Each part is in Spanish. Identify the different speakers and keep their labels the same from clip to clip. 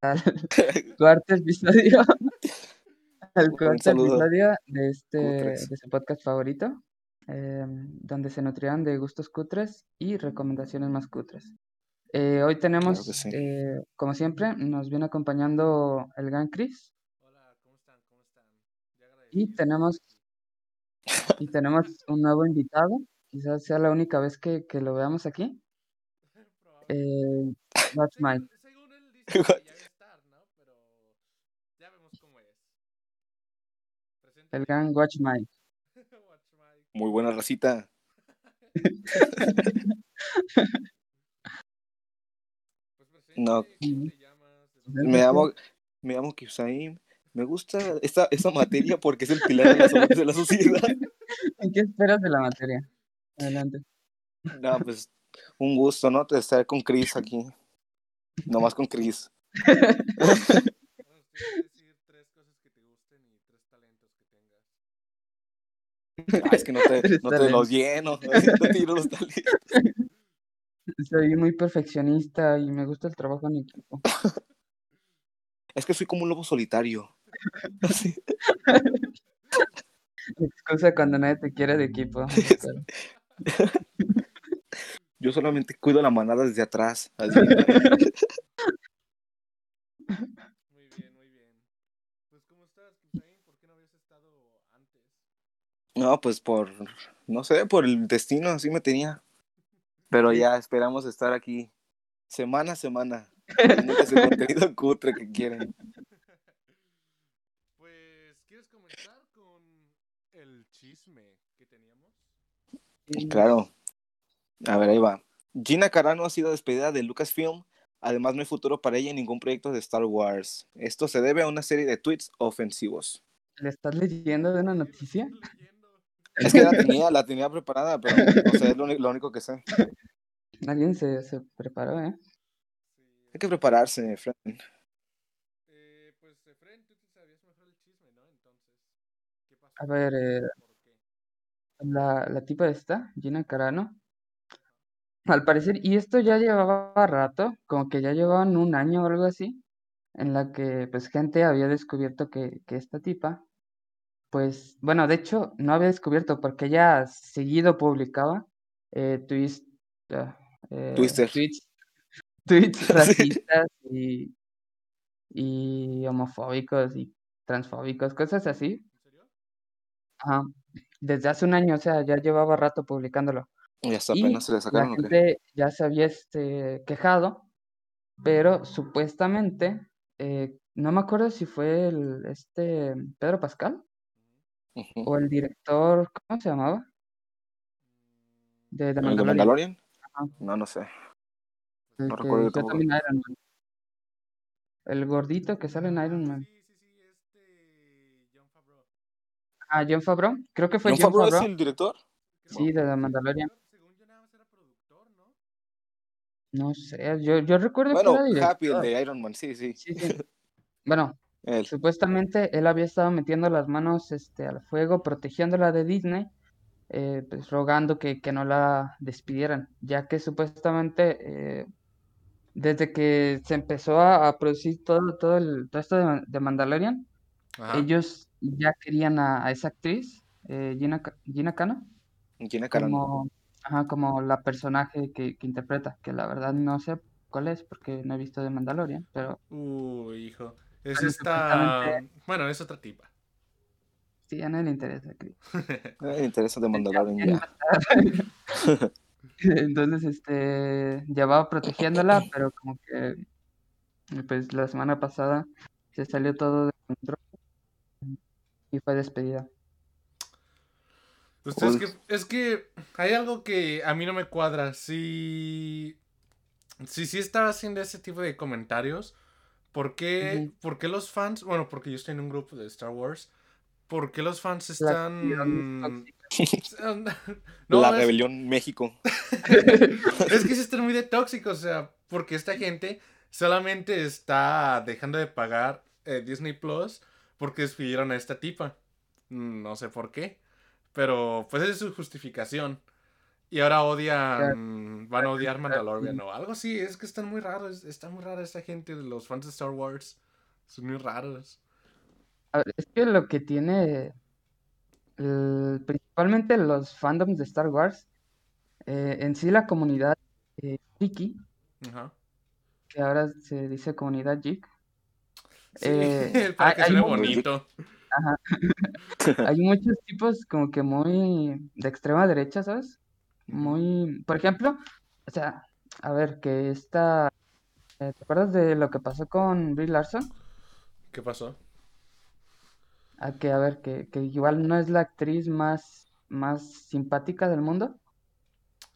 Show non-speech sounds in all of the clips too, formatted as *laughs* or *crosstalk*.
Speaker 1: al *laughs* cuarto episodio. *laughs* al cuarto episodio de este, de este podcast favorito, em, donde se nutrirán de gustos cutres y recomendaciones más cutres. Eh, hoy tenemos, eh, como siempre, nos viene acompañando el gran Chris.
Speaker 2: Hola, ¿cómo están? ¿Cómo están?
Speaker 1: Y tenemos, y tenemos un nuevo invitado, quizás sea la única vez que, que lo veamos aquí. *laughs* Eh, Mike.
Speaker 2: Según él dice que ya va a estar, ¿no? Pero ya vemos cómo es.
Speaker 1: El gran Watch Mike.
Speaker 3: Muy buena racita. Pues no. Me llamo, me llamo Kipsaim. Me gusta esta, esta materia porque es el pilar de la, de la sociedad. *laughs*
Speaker 1: ¿Qué esperas de la materia? Adelante.
Speaker 3: No, pues un gusto, ¿no? Estar con Chris aquí. Nomás con Chris. *laughs* Ah, es que no te, *laughs* no te los lleno, no *laughs* tiro los talentos.
Speaker 1: Soy muy perfeccionista y me gusta el trabajo en equipo. *laughs*
Speaker 3: Es que soy como un lobo solitario.
Speaker 1: Excusa cuando nadie te quiere de equipo.
Speaker 3: Yo solamente cuido la manada desde atrás
Speaker 2: bien, muy bien. Pues, ¿cómo estás, ¿Por qué no habías estado antes?
Speaker 3: No, pues por, no sé, por el destino, así me tenía. Pero ya esperamos estar aquí semana a semana. ese *laughs* contenido cutre que quieren. *laughs*
Speaker 2: Pues, ¿quieres comenzar con el chisme que teníamos?
Speaker 3: Claro. A ver, ahí va. Gina Carano ha sido despedida de Lucasfilm. Además, no hay futuro para ella en ningún proyecto de Star Wars. Esto se debe a una serie de tweets ofensivos.
Speaker 1: ¿Le estás leyendo de una noticia?
Speaker 3: Es que la *laughs* tenía, la tenía preparada, pero no sé, es lo, único que sé.
Speaker 1: Alguien se, se preparó, ¿eh?
Speaker 3: Hay que prepararse,
Speaker 2: Fren. Eh, pues, Fren, tú sabías mejor el chisme, ¿no? Entonces, ¿qué pasó?
Speaker 1: A ver, eh, la, la tipa esta, Gina Carano, al parecer, y esto ya llevaba rato, como que ya llevaban un año o algo así, en la que pues gente había descubierto que, que esta tipa, pues, bueno, de hecho, no había descubierto porque ella seguido publicaba eh, tweets, ah, eh, tweets, *laughs* tweets *laughs* racistas y, y homofóbicos y transfóbicos, cosas así. Ajá. Desde hace un año, o sea, ya llevaba rato publicándolo.
Speaker 3: Y hasta apenas se le sacaron.
Speaker 1: La gente ya se había este, quejado, pero supuestamente, eh, no me acuerdo si fue el, este Pedro Pascal o el director, ¿cómo se llamaba?
Speaker 3: De, de Mandalorian. No, no sé. no recuerdo también Iron
Speaker 1: Man. El gordito que sale en Iron Man. Sí, sí, sí, este John Favreau. Ah, John Favreau. Creo que fue
Speaker 3: John, John Favreau. es el director?
Speaker 1: Sí, de The Mandalorian. No sé, yo, yo recuerdo
Speaker 3: que era director. Happy, el de Iron Man, sí, sí.
Speaker 1: Bueno, supuestamente él había estado metiendo las manos este, al fuego, protegiéndola de Disney, eh, pues rogando que, que, no la despidieran, ya que supuestamente eh, desde que se empezó a, producir todo, todo, el, todo esto de, Mandalorian, ellos ya querían a, esa actriz, eh, Gina, Gina Cano.
Speaker 3: Gina Cano.
Speaker 1: Ajá, como la personaje que, que interpreta, que la verdad no sé cuál es porque no he visto de Mandalorian, pero...
Speaker 2: Uy, hijo. Es esta... Bueno, es otra tipa.
Speaker 1: Sí, a nadie le interesa,
Speaker 3: a *laughs* nadie le interesa de Mandalorian *laughs*
Speaker 1: Entonces, este, ya va protegiéndola, *laughs* pero como que, pues la semana pasada se salió todo de control y fue despedida.
Speaker 2: Pues es, que, es que hay algo que a mí no me cuadra. Si. Si sí estaba haciendo ese tipo de comentarios, ¿por qué, ¿por qué los fans. Bueno, porque yo estoy en un grupo de Star Wars. ¿Por qué los fans están. *laughs*
Speaker 3: La rebelión México. *laughs*
Speaker 2: es que sí están muy de tóxicos, o sea, porque esta gente solamente está dejando de pagar eh, Disney Plus porque despidieron a esta tipa. No sé por qué. Pero pues esa es su justificación. Y ahora odian, van a odiar Mandalorian o algo así. Es que están muy raros, está muy rara esta gente de los fans de Star Wars. Son muy raros.
Speaker 1: es que lo que tiene principalmente los fandoms de Star Wars, eh, en sí la comunidad eh, Tiki, que ahora se dice comunidad Geek.
Speaker 2: Eh, *laughs* para que hay, bonito. *laughs*
Speaker 1: hay muchos tipos como que muy de extrema derecha, ¿sabes? Muy, por ejemplo, o sea, a ver, que esta, ¿te acuerdas de lo que pasó con Brie Larson?
Speaker 2: ¿Qué pasó?
Speaker 1: A que, a ver, que, que igual no es la actriz más, más simpática del mundo,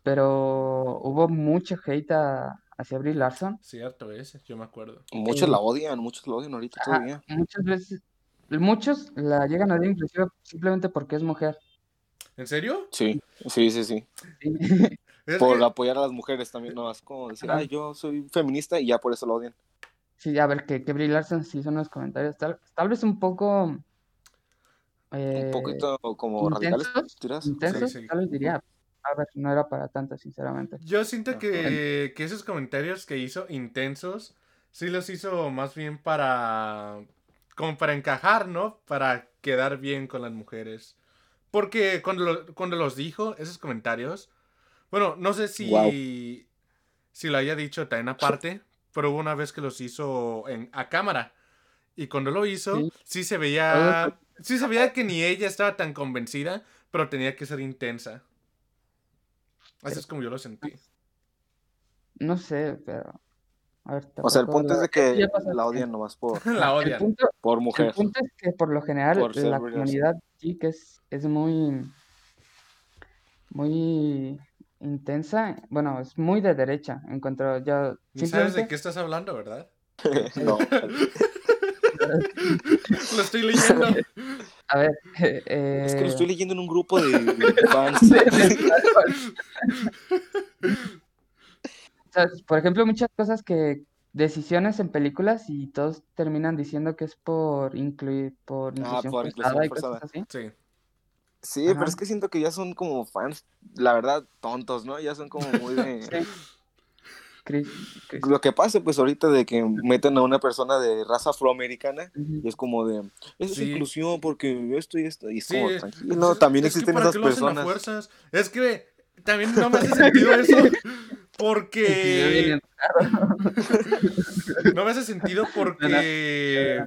Speaker 1: pero hubo mucho hate hacia Brie Larson.
Speaker 2: Cierto, ese, yo me acuerdo.
Speaker 3: Muchos la odian, muchos la odian ahorita todavía.
Speaker 1: Muchas veces, muchos la llegan a odiar inclusive simplemente porque es mujer.
Speaker 2: ¿En serio?
Speaker 3: Sí, sí, sí, sí. por apoyar a las mujeres también, no, es como decir, ay, yo soy feminista y ya por eso lo odian.
Speaker 1: Sí, a ver, que, que Brie Larson sí son los comentarios, tal, tal vez un poco
Speaker 3: un poquito eh, como radicales,
Speaker 1: intensos, tal vez diría. A ver, no era para tanto, sinceramente.
Speaker 2: Yo siento que, que esos comentarios que hizo intensos, sí los hizo más bien para. como para encajar, ¿no? Para quedar bien con las mujeres. Porque cuando, cuando los dijo, esos comentarios. Bueno, no sé si. Si lo haya dicho también aparte. Pero hubo una vez que los hizo en, a cámara. Y cuando lo hizo, sí se veía Sí sabía que ni ella estaba tan convencida, pero tenía que ser intensa. Así es como yo lo sentí.
Speaker 1: No sé, pero...
Speaker 3: o sea, el punto es de que la odian nomás por... *laughs*
Speaker 2: la odian.
Speaker 3: por mujer.
Speaker 1: El punto es que por lo general la comunidad sí que es, es muy... Muy intensa. Bueno, es muy de derecha. En cuanto yo...
Speaker 2: ¿Sabes de qué estás hablando, verdad? *laughs*
Speaker 3: no. *laughs*
Speaker 2: lo estoy leyendo. *laughs*
Speaker 1: A ver. Eh...
Speaker 3: Es que lo estoy leyendo en un grupo de, fans.
Speaker 1: por ejemplo, muchas cosas que. Decisiones en películas y todos terminan diciendo que es por incluir. Por
Speaker 3: ah, por inclusión forzada.
Speaker 1: Así.
Speaker 2: Sí.
Speaker 3: Sí, pero es que siento que ya son como fans, la verdad, tontos, ¿no? Ya son como muy de. *laughs* Lo que pasa, pues ahorita de que meten a una persona de raza afroamericana, y es como de, es inclusión porque esto y esto, y es como, tranquilo, también existen esas personas.
Speaker 2: Es que también no me hace sentido eso, *laughs* porque... *laughs* no me hace sentido *laughs* porque...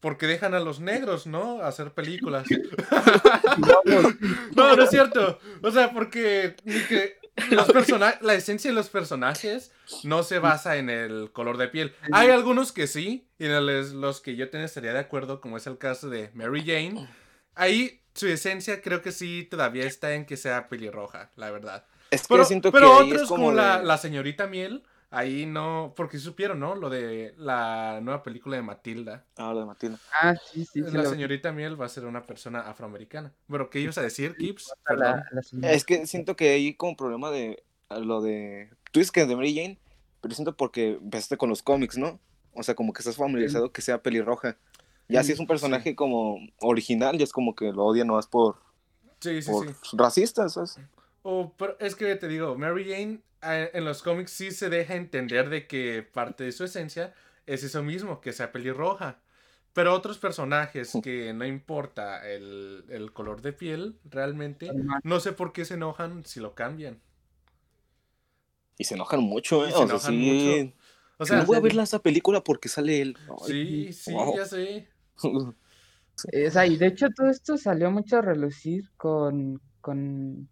Speaker 2: Porque dejan a los negros, ¿no? hacer películas. *laughs* no, no es cierto. O sea, porque los la esencia de los personajes no se basa en el color de piel. Hay algunos que sí, y en los que yo estaría de acuerdo, como es el caso de Mary Jane. Ahí su esencia creo que sí todavía está en que sea pelirroja, la verdad.
Speaker 3: Es que pero, siento
Speaker 2: pero
Speaker 3: que
Speaker 2: otros
Speaker 3: es como,
Speaker 2: la, la, señorita Miel, ahí no, porque supieron, ¿no? Lo de la nueva película de Matilda.
Speaker 3: Ah, lo de Matilda.
Speaker 1: Ah, sí, sí.
Speaker 2: La señorita Miel va a ser una persona afroamericana. Bueno, ¿qué ibas a decir, Kips?
Speaker 3: es que siento que hay como problema de lo de... Tú dices que de Mary Jane, pero siento porque empezaste con los cómics, ¿no? O sea, como que estás familiarizado que sea pelirroja. Ya si es un personaje como original, ya es como que lo odian nomás por...
Speaker 2: Sí, sí,
Speaker 3: por racistas, ¿sabes?
Speaker 2: O, pero es que te digo, Mary Jane en los cómics sí se deja entender de que parte de su esencia es eso mismo, que sea pelirroja. Pero otros personajes que no importa el, color de piel, realmente, no sé por qué se enojan si lo cambian.
Speaker 3: Y se enojan mucho, ¿eh? o sea, mucho. O sea, no voy a ver esa película porque sale él.
Speaker 2: sí, sí, ya sé. *laughs*
Speaker 1: y de hecho todo esto salió mucho a relucir con, con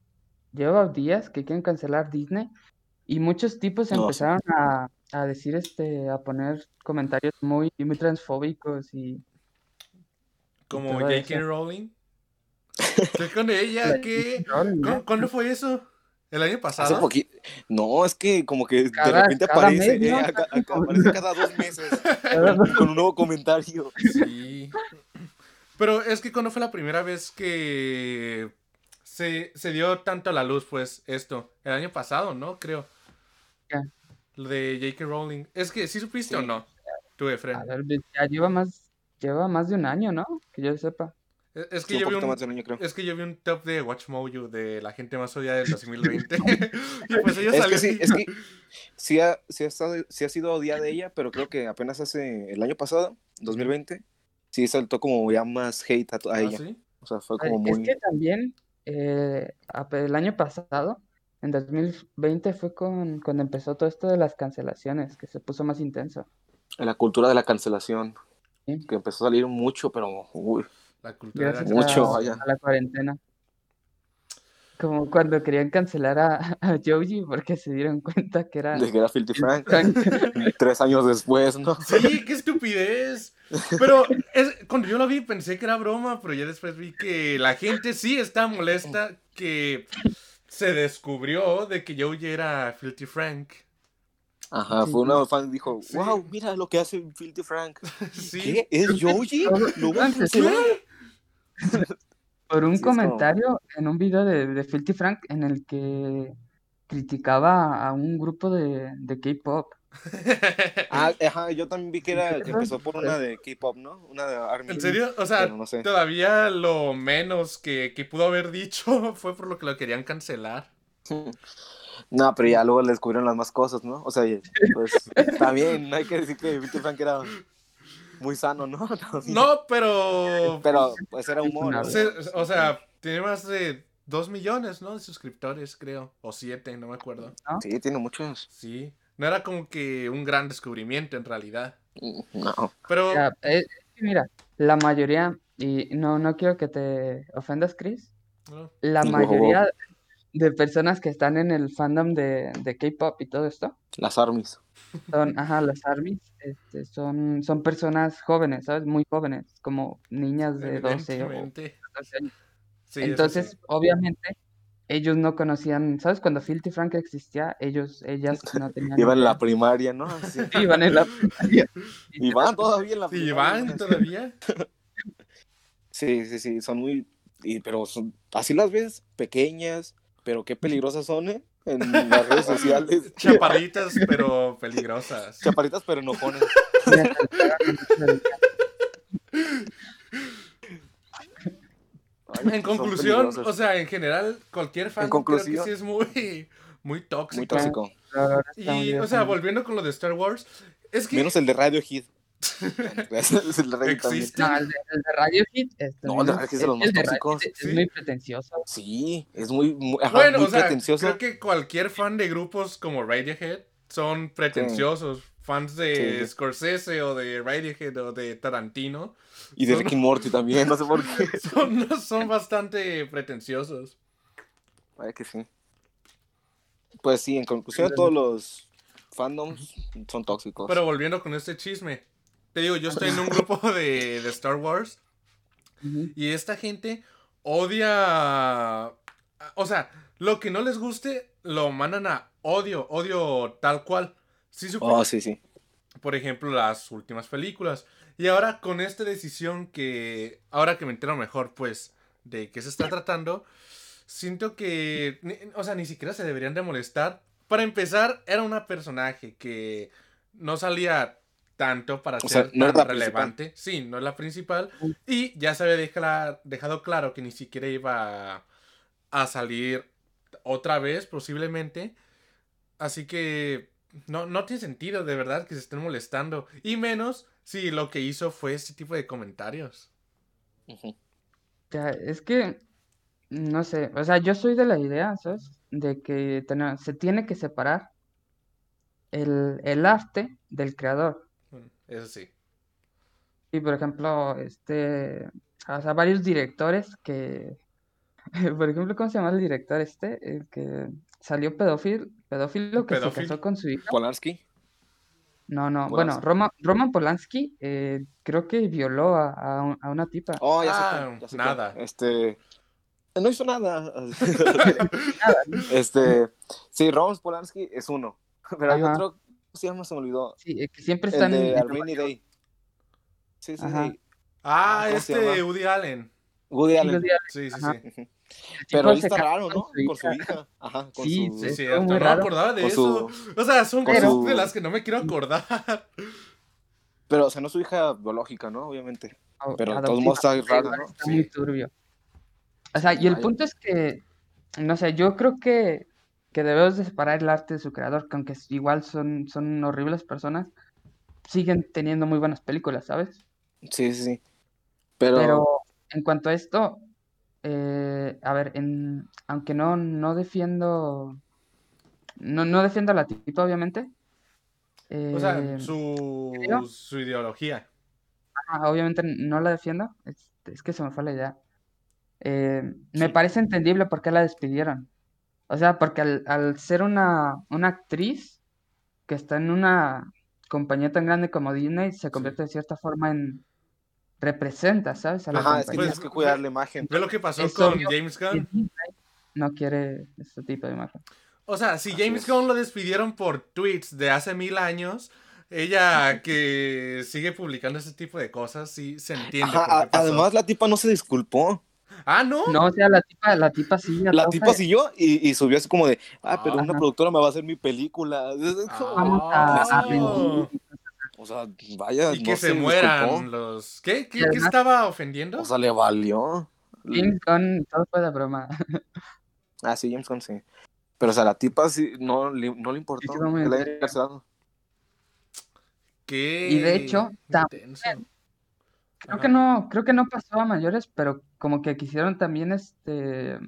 Speaker 1: lleva días que quieren cancelar Disney y muchos tipos empezaron a, a, decir, este, a poner comentarios muy, muy transfóbicos y...
Speaker 2: Como J.K. Rowling. *laughs* ¿Qué con ella? ¿Qué? ¿Cuándo fue eso? ¿El año pasado?
Speaker 3: No, es que como que de repente aparece, eh, aparece cada dos meses *laughs* con un nuevo comentario.
Speaker 2: Sí. Pero es que cuando fue la primera vez que se, se dio tanto a la luz, pues, esto. El año pasado, ¿no? Creo. Lo de J.K. Rowling. Es que, ¿sí supiste o no? Tú, Efren.
Speaker 1: ya lleva más, lleva más de un año, ¿no? Que yo sepa.
Speaker 2: Es que,
Speaker 3: Sí,
Speaker 2: yo vi un,
Speaker 3: más de un año, creo.
Speaker 2: es que yo vi un top de WatchMojo de la gente más odiada del *laughs* 2020. *laughs* y pues ella
Speaker 3: Es
Speaker 2: salió.
Speaker 3: que sí, es que sí ha, sí, ha estado, sí ha sido odiada ella, pero creo que apenas hace el año pasado, 2020, sí saltó como ya más hate a, a
Speaker 2: ¿Ah,
Speaker 3: ella.
Speaker 2: sí?
Speaker 3: O sea, fue
Speaker 1: Ay,
Speaker 3: como
Speaker 1: Es
Speaker 3: muy...
Speaker 1: que también eh, el año pasado, en 2020, fue con, cuando empezó todo esto de las cancelaciones, que se puso más intenso.
Speaker 3: La cultura de la cancelación,
Speaker 1: Sí.
Speaker 3: que empezó a salir mucho, pero uy,
Speaker 2: La cultura
Speaker 1: Gracias
Speaker 2: de
Speaker 3: Mucho,
Speaker 2: la
Speaker 1: a,
Speaker 3: vaya.
Speaker 1: a la cuarentena. Como cuando querían cancelar a, *laughs* a Joji porque se dieron cuenta que era
Speaker 3: de que era Filthy Frank.
Speaker 1: Frank. *laughs*
Speaker 3: Tres años después, ¿no?
Speaker 2: Sí, qué estupidez. Pero es, cuando yo lo vi pensé que era broma, pero ya después vi que la gente sí está molesta que se descubrió de que Joey era Filthy Frank.
Speaker 3: Ajá,
Speaker 1: Sí,
Speaker 3: fue una fan que dijo,
Speaker 2: Sí.
Speaker 3: wow, mira lo que hace Filthy Frank. *laughs*
Speaker 2: Sí.
Speaker 3: ¿Qué? ¿Es Joji?
Speaker 1: Todo-
Speaker 3: ¿Lo a?
Speaker 1: Por un
Speaker 3: Sí, es como-
Speaker 1: comentario en un video de, de Filthy Frank en el que criticaba a un grupo de, de K-pop. *laughs*
Speaker 3: Ah, ajá, yo también vi que era
Speaker 1: ¿Qué
Speaker 3: que empezó por una de K-pop, ¿no? Una de ARMY.
Speaker 2: ¿En serio? O sea,
Speaker 3: Pero no sé.
Speaker 2: todavía lo menos que, que pudo haber dicho *laughs* fue por lo que lo querían cancelar. *laughs*
Speaker 3: No, pero ya luego le descubrieron las más cosas, ¿no? O sea, pues también hay que decir que Filthy Frank era muy sano, ¿no? También.
Speaker 2: No, pero...
Speaker 3: Pero pues era humor. ¿no?
Speaker 2: se- o sea, tiene más de 2 millones, ¿no? De suscriptores, creo. O 7, no me acuerdo.
Speaker 3: Sí, tiene muchos.
Speaker 2: Sí. No era como que un gran descubrimiento en realidad.
Speaker 3: No.
Speaker 2: Pero...
Speaker 1: Ya, que mira, la mayoría, y no, no quiero que te ofendas, Chris,
Speaker 2: no.
Speaker 1: la
Speaker 3: Wow.
Speaker 1: mayoría de personas que están en el fandom de, de K-pop y todo esto,
Speaker 3: Las ARMYs.
Speaker 1: son, ajá, las ARMYs, este, son, son personas jóvenes, ¿sabes? Muy jóvenes, como niñas de 12 o
Speaker 2: Evidentemente.
Speaker 1: 14 años.
Speaker 2: Sí,
Speaker 1: Entonces,
Speaker 2: sí.
Speaker 1: obviamente, ellos no conocían, ¿sabes? Cuando Filthy Frank existía, ellos, ellas *laughs* no tenían
Speaker 3: Iban en la primaria, ¿no? *laughs*
Speaker 1: Sí, iban en la primaria. *laughs*
Speaker 3: Y van todavía en la primaria.
Speaker 2: van
Speaker 3: así.
Speaker 2: todavía.
Speaker 3: Sí, sí, sí, son muy... y- pero son, así las ves, pequeñas, pero qué peligrosas son, ¿eh? En las redes sociales.
Speaker 2: Chaparritas, pero peligrosas.
Speaker 3: Chaparritas, pero enojones.
Speaker 1: Mira, se le pegaron mucho del-
Speaker 3: Ay,
Speaker 2: En conclusión, o sea, en general, cualquier fan creo que sí es muy, muy tóxico.
Speaker 3: Muy
Speaker 2: Y, o sea, volviendo con lo de Star Wars, es que
Speaker 3: Menos el de Radiohead. *laughs* es el de Radiohead también.
Speaker 2: existe.
Speaker 1: No, el de, el de Radiohead este,
Speaker 3: No, el de Radiohead es de los más tóxicos.
Speaker 1: Es
Speaker 2: Sí.
Speaker 1: muy pretencioso.
Speaker 3: Sí, es muy, muy, ajá,
Speaker 2: Bueno,
Speaker 3: muy
Speaker 2: o sea,
Speaker 3: pretencioso.
Speaker 2: creo que cualquier fan de grupos como Radiohead son pretenciosos. Fans de
Speaker 3: Sí.
Speaker 2: Scorsese o de Radiohead o de Tarantino
Speaker 3: Y de
Speaker 2: son-
Speaker 3: Ricky Morty también, no sé por qué. *laughs*
Speaker 2: son, son bastante pretenciosos.
Speaker 3: Ay, que sí. Pues sí, en conclusión, todos los fandoms son tóxicos.
Speaker 2: Pero volviendo con este chisme, te digo, yo estoy en un grupo de, de Star Wars y esta gente odia... O sea, lo que no les guste lo mandan a odio, odio tal cual. Sí, supo-
Speaker 3: Oh, sí, sí.
Speaker 2: por ejemplo, las últimas películas. Y ahora con esta decisión que, ahora que me entero mejor, pues, de qué se está tratando, siento que, o sea, ni siquiera se deberían de molestar. Para empezar, era una personaje que no salía tanto para
Speaker 3: O
Speaker 2: ser
Speaker 3: sea, no
Speaker 2: tan relevante. Sí, no es la principal. Y ya se había deja- dejado claro que ni siquiera iba a, a salir otra vez, posiblemente. Así que no, no tiene sentido, de verdad, que se estén molestando. Y menos si lo que hizo fue ese tipo de comentarios.
Speaker 1: Es que, no sé, o sea, yo soy de la idea, ¿sabes? De que ten- se tiene que separar el, el arte del creador.
Speaker 2: Bueno, Eso sí.
Speaker 1: Y por ejemplo, este, o sea, varios directores que, *laughs* por ejemplo, ¿cómo se llama el director este? El que salió pedófilo, pedófilo que se casó con su hija.
Speaker 3: Polanski.
Speaker 1: No, no,
Speaker 3: Polanski.
Speaker 1: bueno, Roma, Roman Polanski eh, creo que violó a, a un- a una tipa.
Speaker 3: Oh, ya sé
Speaker 2: Ah,
Speaker 3: cuál, ya sé
Speaker 2: nada.
Speaker 3: Este. No hizo nada. *laughs* *laughs* Este. Sí, Roman Polanski es uno. *laughs* Pero hay
Speaker 1: Ajá.
Speaker 3: otro. ¿Cómo se llama? Se me olvidó.
Speaker 1: Sí, eh, que siempre
Speaker 3: El
Speaker 1: están en,
Speaker 3: de
Speaker 1: en
Speaker 3: A
Speaker 1: Nueva
Speaker 3: Rainy
Speaker 1: York.
Speaker 3: Day. Sí, sí,
Speaker 1: Ajá.
Speaker 3: sí.
Speaker 2: Ah,
Speaker 3: ¿Cómo se
Speaker 2: este? Woody Allen.
Speaker 3: Woody Allen.
Speaker 2: Sí, sí,
Speaker 1: Ajá.
Speaker 2: sí.
Speaker 3: Pero
Speaker 1: se
Speaker 3: está raro, ¿no?
Speaker 1: con su hija.
Speaker 3: Ajá, con
Speaker 1: Sí,
Speaker 3: su.
Speaker 2: Sí, no me acordaba de
Speaker 3: Con
Speaker 2: eso.
Speaker 3: su-
Speaker 2: O sea, son cosas
Speaker 3: su-
Speaker 2: de las que no me quiero acordar.
Speaker 3: Pero, o sea, no su hija biológica, ¿no? Obviamente. Pero de todos modos está raro, ¿no?
Speaker 1: Está
Speaker 2: Sí.
Speaker 1: muy turbio. O sea, y el punto es que, no sé, yo creo que, que debemos de separar el arte de su creador, que aunque igual son, son horribles personas, siguen teniendo muy buenas películas, ¿sabes?
Speaker 3: Sí, sí, sí. Pero,
Speaker 1: Pero en cuanto a esto, eh, a ver, en, aunque no, no defiendo, no, no defiendo la tipa, obviamente.
Speaker 2: O sea,
Speaker 1: eh,
Speaker 2: su,
Speaker 1: creo-
Speaker 2: su ideología.
Speaker 1: Ah, obviamente no la defiendo, es, es que se me fue la idea. Eh, me parece entendible por qué la despidieron. O sea, porque al, al ser una, una actriz que está en una compañía tan grande como Disney, se convierte de cierta forma en... representa, ¿sabes? A la
Speaker 3: ajá, es que tienes que cuidar la imagen.
Speaker 2: Ve lo que pasó
Speaker 1: Es
Speaker 2: con
Speaker 1: obvio
Speaker 2: James Gunn.
Speaker 1: No quiere este tipo de imagen.
Speaker 2: O sea, si
Speaker 3: Así
Speaker 2: James
Speaker 3: es.
Speaker 2: Gunn lo despidieron por tweets de hace mil años, ella *laughs* que sigue publicando ese tipo de cosas, sí se entiende.
Speaker 3: Ajá,
Speaker 2: por qué
Speaker 3: a-
Speaker 2: pasó.
Speaker 3: además la tipa no se disculpó.
Speaker 2: Ah, no.
Speaker 1: No, o sea, la tipa, la tipa sí a
Speaker 3: La tipa siguió y, y subió así como de, ah, pero una productora me va a hacer mi película. *laughs*
Speaker 1: Vamos a, a
Speaker 2: Ah.
Speaker 1: rendir.
Speaker 3: O sea, vaya,
Speaker 2: Y que
Speaker 3: no
Speaker 2: se,
Speaker 3: se
Speaker 2: mueran
Speaker 3: disculpó.
Speaker 2: los. ¿Qué? ¿Qué, estaba ofendiendo?
Speaker 3: O sea, le valió.
Speaker 1: James Gunn, todo fue de broma. *laughs*
Speaker 3: Ah, sí, James Gunn, sí. Pero, o sea, la tipa sí, no, le- no le importó
Speaker 1: Sí,
Speaker 3: que la
Speaker 1: serio.
Speaker 3: encarcelado.
Speaker 2: ¿Qué?
Speaker 1: Y de hecho, también-. Creo
Speaker 2: Ajá.
Speaker 1: que no, creo que no pasó a mayores, pero como que quisieron también este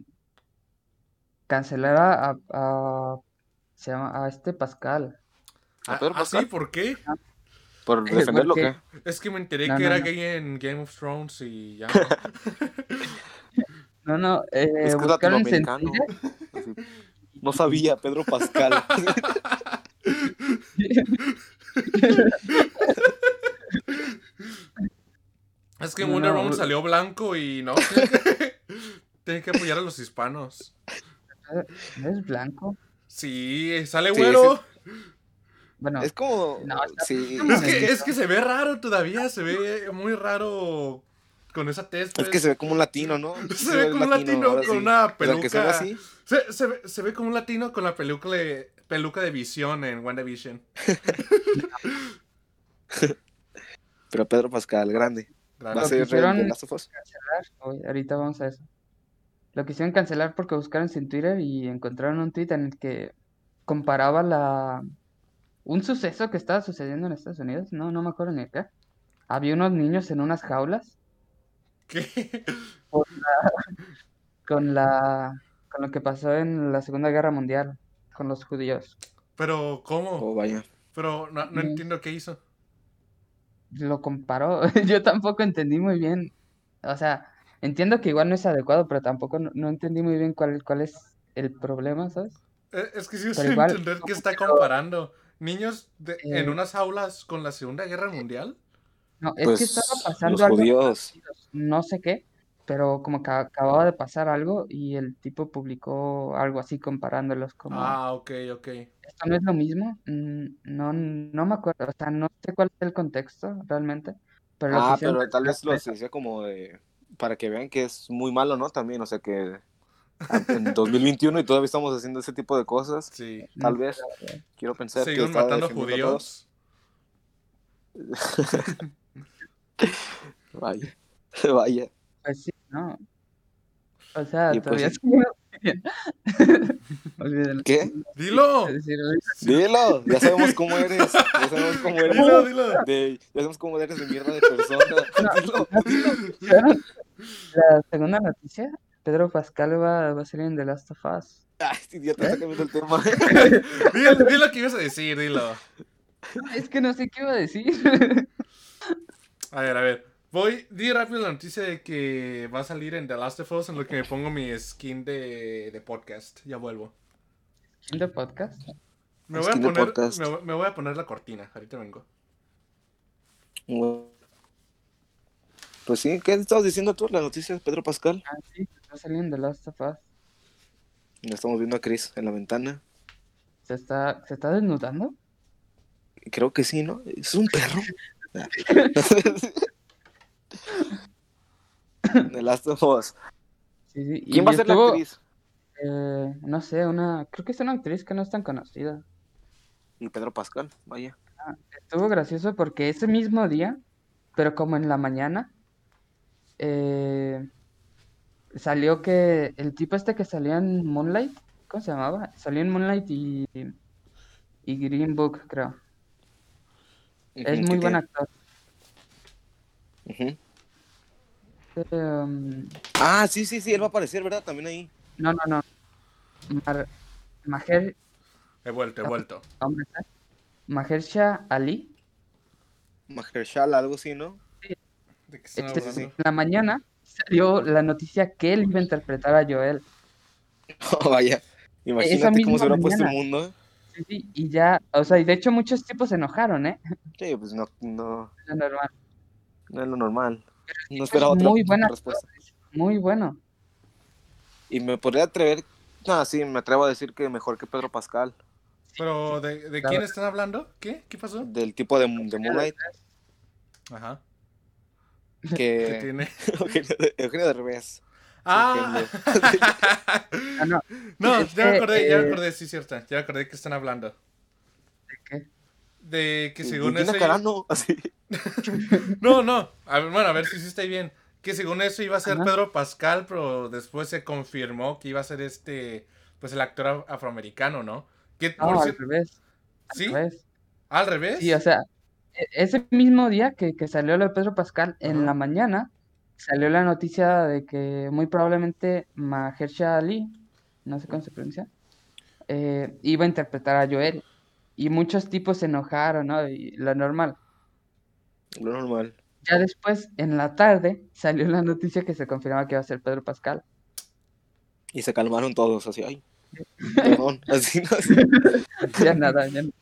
Speaker 1: cancelar a, a- a- se llama a este Pascal.
Speaker 3: ¿A
Speaker 2: ¿Ah,
Speaker 3: Pedro
Speaker 2: ah, sí?
Speaker 3: Pascal?
Speaker 2: ¿Por qué?
Speaker 3: ¿Por defenderlo o
Speaker 1: Porque-
Speaker 3: qué?
Speaker 2: Es que me enteré
Speaker 1: No,
Speaker 2: que
Speaker 1: no,
Speaker 2: era
Speaker 1: no.
Speaker 2: gay en Game of Thrones y ya.
Speaker 1: No, no, eh,
Speaker 3: Es que latinoamericano. *laughs* No sabía, Pedro Pascal. *laughs*
Speaker 2: es que Wonder Woman
Speaker 1: eh.
Speaker 2: salió blanco y no. *laughs* Tiene que, apoyar a los hispanos.
Speaker 1: ¿no es blanco?
Speaker 2: Sí, sale
Speaker 3: Sí,
Speaker 2: güero.
Speaker 1: Bueno,
Speaker 3: es como.
Speaker 1: No, está-
Speaker 3: sí.
Speaker 1: como
Speaker 2: Es que, es que se ve raro todavía, se ve muy raro con esa tez.
Speaker 3: Es
Speaker 2: pues.
Speaker 3: que se ve como un latino, ¿no? *laughs*
Speaker 2: Se ve como un latino con
Speaker 3: sí.
Speaker 2: una
Speaker 3: O sea, que se ve
Speaker 2: peluca.
Speaker 3: así.
Speaker 2: Se, se ve, se ve como un latino con la peluca de, peluca de visión en WandaVision. *laughs*
Speaker 3: Pero Pedro Pascal, grande. Va a ser
Speaker 1: quisieron-
Speaker 3: de Last of Us.
Speaker 1: cancelar, hoy- ahorita vamos a eso. Lo quisieron cancelar porque buscaron en Twitter y encontraron un tweet en el que comparaba la un suceso que estaba sucediendo en Estados Unidos, no, no me acuerdo ni qué. Había unos niños en unas jaulas
Speaker 2: ¿Qué?
Speaker 1: con la con lo que pasó en la Segunda Guerra Mundial con los judíos.
Speaker 2: Pero, ¿cómo?
Speaker 3: Oh, vaya.
Speaker 2: Pero no, no
Speaker 1: Mm.
Speaker 2: entiendo qué hizo.
Speaker 1: Lo comparó, *laughs* yo tampoco entendí muy bien. O sea, entiendo que igual no es adecuado, pero tampoco no, no entendí muy bien cuál, cuál es el problema, ¿sabes?
Speaker 2: Eh, Es que sí,
Speaker 1: igual,
Speaker 2: entender está
Speaker 1: que lo-
Speaker 2: comparando. Niños de-
Speaker 1: Eh.
Speaker 2: en unas aulas con la Segunda Guerra Mundial.
Speaker 1: No, es
Speaker 3: Pues
Speaker 1: que estaba pasando
Speaker 3: los
Speaker 1: algo
Speaker 3: judíos.
Speaker 1: No sé qué, pero como que acababa de pasar algo y el tipo publicó algo así comparándolos como
Speaker 2: Ah, ok, ok.
Speaker 1: esto no es lo mismo, Mm, no, no me acuerdo, o sea, no sé cuál es el contexto realmente, pero
Speaker 3: Ah, pero tal vez lo decía como de. Para que vean que es muy malo, ¿no? También, o sea que. En 2021 y todavía estamos haciendo ese tipo de cosas.
Speaker 2: Sí.
Speaker 3: Tal vez. Quiero pensar que
Speaker 2: Siguen matando judíos. *laughs*
Speaker 3: Vaya. *laughs* Vaya.
Speaker 1: Pues sí, ¿no? O sea,
Speaker 3: Y pues
Speaker 1: todavía Olvídenlo. *laughs*
Speaker 3: ¿Qué?
Speaker 2: Dilo.
Speaker 3: Dilo, ya sabemos cómo eres. Ya sabemos cómo eres.
Speaker 2: Dilo, dilo.
Speaker 3: De, ya sabemos cómo eres de mierda de persona. Dilo.
Speaker 1: ¿vieron La segunda noticia, Pedro Pascal va, va a salir en The Last of Us. *laughs*
Speaker 3: Ay, sí, ya te está cambiando el tema. *laughs*
Speaker 2: Dilo, *laughs* dilo lo que ibas a decir, dilo.
Speaker 1: Es que no sé qué iba a decir.
Speaker 2: A ver, a ver. Voy, di rápido la noticia de que va a salir en The Last of Us en lo que me pongo mi skin de, de podcast. Ya vuelvo.
Speaker 1: ¿De podcast?
Speaker 2: Me voy, a
Speaker 3: Skin de
Speaker 2: poner,
Speaker 3: podcast.
Speaker 2: me, voy- me voy a poner la cortina. Ahorita vengo.
Speaker 3: Pues sí, ¿qué estabas diciendo tú? La noticia de Pedro Pascal.
Speaker 1: Ah, sí, en The Last of Us.
Speaker 3: Ya estamos viendo a Chris en la ventana.
Speaker 1: ¿Se está, ¿se está desnudando?
Speaker 3: Creo que sí, ¿no? Es un perro. *laughs* The Last of Us.
Speaker 1: Sí, sí.
Speaker 3: ¿Quién
Speaker 1: y
Speaker 3: va a ser la actriz?
Speaker 1: eh, no sé, una, creo que es una actriz que no es tan conocida.
Speaker 3: Y Pedro Pascal, vaya.
Speaker 1: Estuvo gracioso porque ese mismo día, pero como en la mañana, eh, salió que el tipo este que salió en Moonlight, ¿cómo se llamaba? Salió en Moonlight y, y Green Book, creo. Es muy buen actor.
Speaker 3: Um... Ah, sí, sí, sí, él va a aparecer, ¿verdad? También ahí.
Speaker 1: No, no, no. Mar Maher...
Speaker 2: He vuelto, he vuelto.
Speaker 1: Mahersha Ali.
Speaker 3: Mahershala, algo así, ¿no?
Speaker 1: Sí. ¿De qué este, En la mañana salió la noticia que él iba a interpretar a Joel. *laughs*
Speaker 3: Oh, vaya. Imagínate cómo se hubiera puesto el mundo.
Speaker 1: Sí, sí, y ya, o sea, y de hecho muchos tipos se enojaron, ¿eh?
Speaker 3: Sí, pues no, no.
Speaker 1: Es lo normal.
Speaker 3: No es lo normal.
Speaker 1: No esperaba otra muy buena respuesta. Muy bueno.
Speaker 3: Y me podría atrever, no, sí, me atrevo a decir que mejor que Pedro Pascal.
Speaker 2: Pero, ¿de, de quién están hablando? ¿Qué? ¿Qué pasó?
Speaker 3: Del tipo de, de Moonlight.
Speaker 2: Ajá.
Speaker 3: Que... ¿Qué tiene? *laughs* Eugenio de Revés.
Speaker 2: Ah. *laughs* ah. no, no ya me acordé, ya me eh, acordé, sí, cierto. Ya me acordé que están hablando.
Speaker 1: ¿De qué?
Speaker 2: De que según
Speaker 3: eso. no, *laughs* así.
Speaker 2: no, no. A ver, bueno, a ver si sí está bien. Que según eso iba a ser Pedro Pascal, pero después se confirmó que iba a ser este, pues el actor afroamericano, ¿no?
Speaker 1: Que, no, al revés.
Speaker 2: ¿Sí? Al revés. ¿Al revés?
Speaker 1: Sí, o sea, ese mismo día que, que salió lo de Pedro Pascal, en la mañana salió la noticia de que muy probablemente Mahershala Ali, no sé cómo se pronuncia, eh, iba a interpretar a Joel. Y muchos tipos se enojaron, ¿no? Y lo normal.
Speaker 3: Lo normal.
Speaker 1: Ya después, en la tarde, salió la noticia que se confirmaba que iba a ser Pedro Pascal.
Speaker 3: Y se calmaron todos, así, ay. *laughs* Perdón, así no.
Speaker 1: ya nada, ya nada.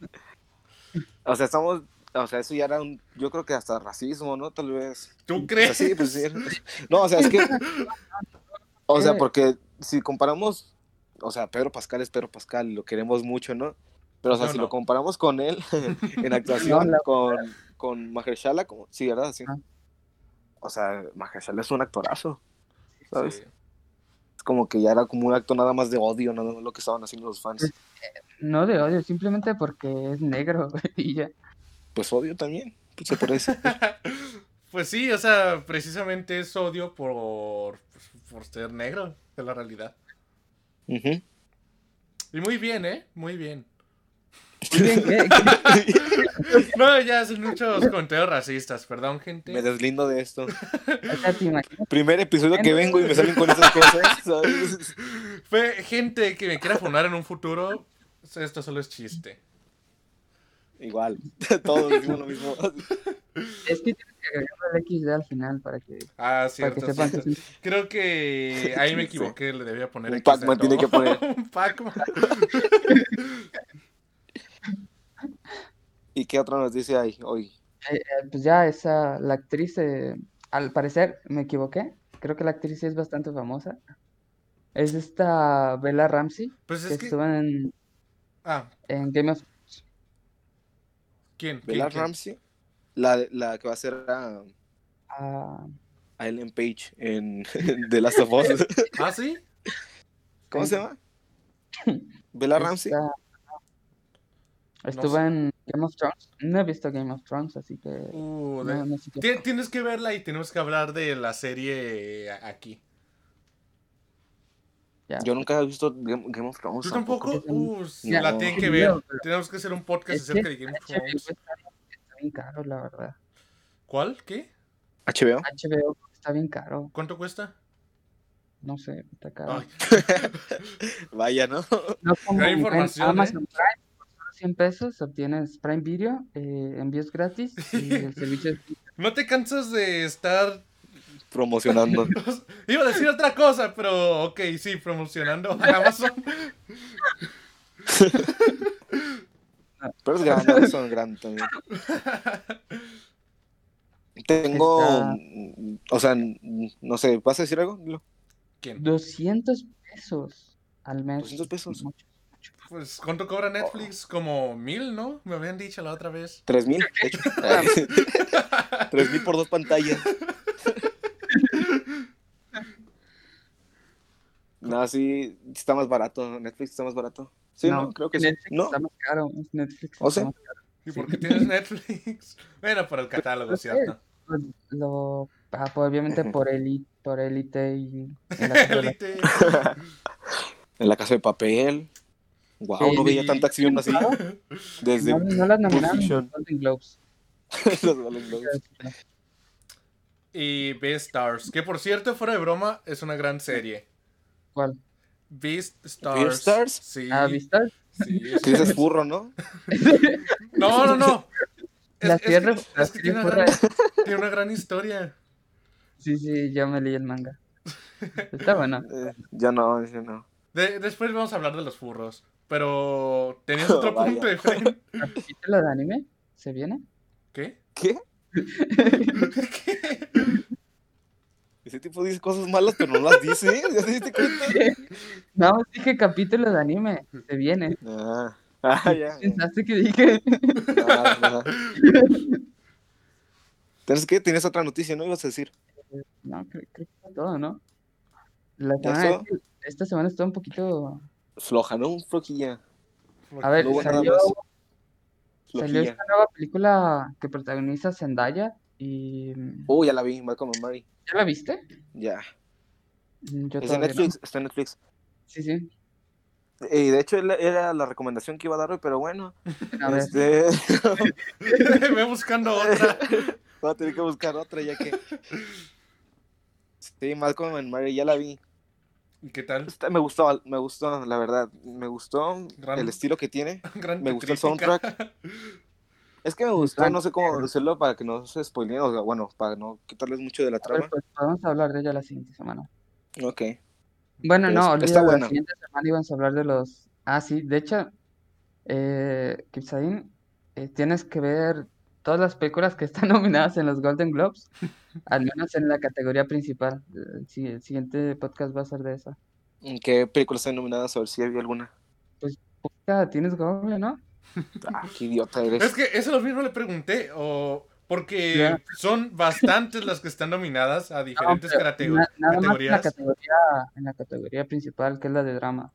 Speaker 3: O sea, estamos o sea, eso ya era un, yo creo que hasta racismo, ¿no? Tal vez.
Speaker 2: ¿Tú crees?
Speaker 3: sí, pues sí. No, o sea, es que, *laughs* o sea, porque si comparamos, o sea, Pedro Pascal es Pedro Pascal, lo queremos mucho, ¿no? Pero, o sea, si lo comparamos con él *laughs* en actuación, con, con Mahershala, como, sí, ¿verdad? Sí. O sea, Mahershala es un actorazo, ¿sabes? Es como que ya era como un acto nada más de odio, no lo que estaban haciendo los fans.
Speaker 1: No de odio, simplemente porque es negro *laughs* y ya
Speaker 3: pues odio también, pues se parece. *laughs*
Speaker 2: pues sí, o sea, precisamente es odio por, por ser negro, de la realidad. Y muy bien, ¿eh? Muy bien. *laughs* no, ya son muchos comentarios racistas, perdón, gente.
Speaker 3: Me deslindo de esto. Primer episodio que vengo y me salen con esas cosas,
Speaker 2: Fue gente que me quiera fundar en un futuro, esto solo es chiste.
Speaker 3: Igual, *laughs* todos decimos lo mismo. *laughs*
Speaker 1: Es que tienes que agregar el XD al final para que,
Speaker 2: ah, cierto, para que sepan Creo que ahí me equivoqué, le debía poner
Speaker 3: Un Pac-Man tiene que poner. *laughs*
Speaker 2: Un Pac-Man.
Speaker 3: ¿Y qué otra noticia hay hoy?
Speaker 1: Eh, eh, pues ya esa, la actriz, eh, al parecer, me equivoqué. Creo que la actriz es bastante famosa. Es esta Bella Ramsey,
Speaker 2: pues es
Speaker 1: que, estuvo en,
Speaker 2: ah.
Speaker 1: en Game of
Speaker 2: ¿Quién?
Speaker 3: Bella Ramsey, la, la que va a ser a,
Speaker 1: ah.
Speaker 3: a Ellen Page en, *laughs* The Last of Us. *laughs*
Speaker 2: ¿Ah, sí?
Speaker 3: ¿Cómo se llama? Bella Ramsey.
Speaker 1: Estuvo en Game of Thrones. No he visto Game of Thrones, así que.
Speaker 2: Uh, tienes que verla y tenemos que hablar de la serie aquí.
Speaker 3: Yo nunca he visto Game, of Thrones.
Speaker 2: ¿Tú tampoco? Uh, la tienen que ver. Tenemos que hacer un podcast acerca de Game of Thrones.
Speaker 1: Está bien caro, la verdad.
Speaker 2: ¿Cuál? ¿Qué?
Speaker 3: HBO.
Speaker 1: HBO está bien caro.
Speaker 2: ¿Cuánto cuesta?
Speaker 1: No sé, está caro. *laughs*
Speaker 3: Vaya, ¿no?
Speaker 1: no como Hay información. Amazon ¿eh? Prime, por 100 pesos obtienes Prime Video, eh, envíos gratis y el *laughs* servicio.
Speaker 2: ¿No te cansas de estar
Speaker 3: promocionando. *laughs*
Speaker 2: Iba a decir otra cosa, pero ok, sí, promocionando Amazon. *laughs*
Speaker 3: pero es grande, Amazon grande también. Tengo, o sea, no sé, ¿vas a decir algo?
Speaker 2: ¿Quién?
Speaker 1: 200 pesos al mes.
Speaker 3: 200 pesos.
Speaker 2: Pues, ¿cuánto cobra Netflix? Como mil, ¿no? Me habían dicho la otra vez.
Speaker 3: Tres mil, de *laughs* hecho. Tres mil por dos pantallas. No, sí, está más barato. Netflix está más barato. Sí, no, creo que
Speaker 1: Netflix
Speaker 3: sí. No.
Speaker 1: Está más caro. Netflix.
Speaker 3: ¿O sea?
Speaker 2: ¿Y por qué tienes Netflix? *laughs* bueno, por el catálogo, ¿cierto?
Speaker 1: pues, lo, ah, pues, obviamente por *laughs* Elite, por Elite y en la *laughs* casa de la-
Speaker 2: Elite.
Speaker 3: En la casa de papel. Wow, no veía tanta acción así. Desde
Speaker 1: No, no las nominaron los Golden Globes.
Speaker 3: los Golden Globes.
Speaker 2: Y Beastars, que por cierto, fuera de broma, es una gran serie.
Speaker 1: ¿Cuál?
Speaker 2: Beastars.
Speaker 3: ¿Beastars?
Speaker 2: Sí.
Speaker 1: ¿Ah, Vistas?
Speaker 2: sí, es-
Speaker 3: dices furro, *laughs* ¿no?
Speaker 2: No, no, *laughs* no. Es,
Speaker 1: Las
Speaker 2: es que,
Speaker 1: tierras-
Speaker 2: es
Speaker 1: las
Speaker 2: que
Speaker 1: tierras
Speaker 2: tiene, una gran, tiene una gran historia.
Speaker 1: Sí, sí, yo me leí el manga. *laughs* Está bueno.
Speaker 3: Eh, ya no, ya no.
Speaker 2: De- después vamos a hablar de los furros. Pero tenías otro punto, Efraín.
Speaker 1: ¿Capítulo de anime? ¿Se viene?
Speaker 2: ¿Qué?
Speaker 3: ¿Qué?
Speaker 2: ¿Qué?
Speaker 3: Ese tipo dice cosas malas, pero no las dice. *laughs* ¿Ya te diste cuenta? *laughs*
Speaker 1: No, dije capítulo de anime. Se viene.
Speaker 3: Ah, *laughs* ah ya.
Speaker 1: ¿Pensaste que dije?
Speaker 3: Nada. ¿Tienes qué? ¿Tienes otra noticia, no ibas a decir?
Speaker 1: No, creo, creo que todo, ¿no? La
Speaker 3: ¿Ya
Speaker 1: semana, esta semana estuvo un poquito...
Speaker 3: Floja, ¿no? Un flojilla.
Speaker 1: A ver,
Speaker 3: No
Speaker 1: salió, salió esta nueva película que protagoniza Zendaya y...
Speaker 3: Oh, ya la vi, Malcolm and Mary.
Speaker 1: ¿Ya la viste?
Speaker 3: Ya.
Speaker 1: Mm, Yo
Speaker 3: Es
Speaker 1: no.
Speaker 3: Netflix, está en Netflix.
Speaker 1: Sí, sí.
Speaker 3: Y de hecho era- la recomendación que iba a dar hoy, pero bueno. *laughs*
Speaker 1: A ver,
Speaker 3: Este... *laughs*
Speaker 2: Ve buscando otra. *laughs*
Speaker 3: Voy a tener que buscar otra ya que. Sí, Malcolm and Mary, ya la vi.
Speaker 2: ¿Y qué tal?
Speaker 3: Me gustó, me gustó, la verdad. Me gustó
Speaker 2: Gran-
Speaker 3: el estilo que tiene.
Speaker 2: Gran
Speaker 3: Me gustó el
Speaker 2: crítica.
Speaker 3: Es que me gustó, no sé cómo decirlo para que no se spoileen, o sea, bueno, para no quitarles mucho de la
Speaker 1: a ver,
Speaker 3: trama.
Speaker 1: pues podemos hablar de ella la siguiente semana.
Speaker 3: Ok.
Speaker 1: Bueno, no,
Speaker 3: Pues, está
Speaker 1: olvídalo,
Speaker 3: buena.
Speaker 1: la siguiente semana íbamos a hablar de los... Ah, sí, de hecho, eh, Kipsaín, eh, tienes que ver todas las películas que están *laughs* nominadas en los Golden Globes, al menos en la categoría principal. El, si- el siguiente podcast va a ser de esa.
Speaker 3: ¿En ¿Qué películas están nominadas? A ver si había alguna.
Speaker 1: Ya tienes Google, ¿no?
Speaker 3: Ah, qué idiota eres.
Speaker 2: Es que eso lo mismo le pregunté. O porque son bastantes las que están nominadas a diferentes
Speaker 1: na- nada más en la
Speaker 2: categorías.
Speaker 1: categoría, en la categoría principal, que es la de drama.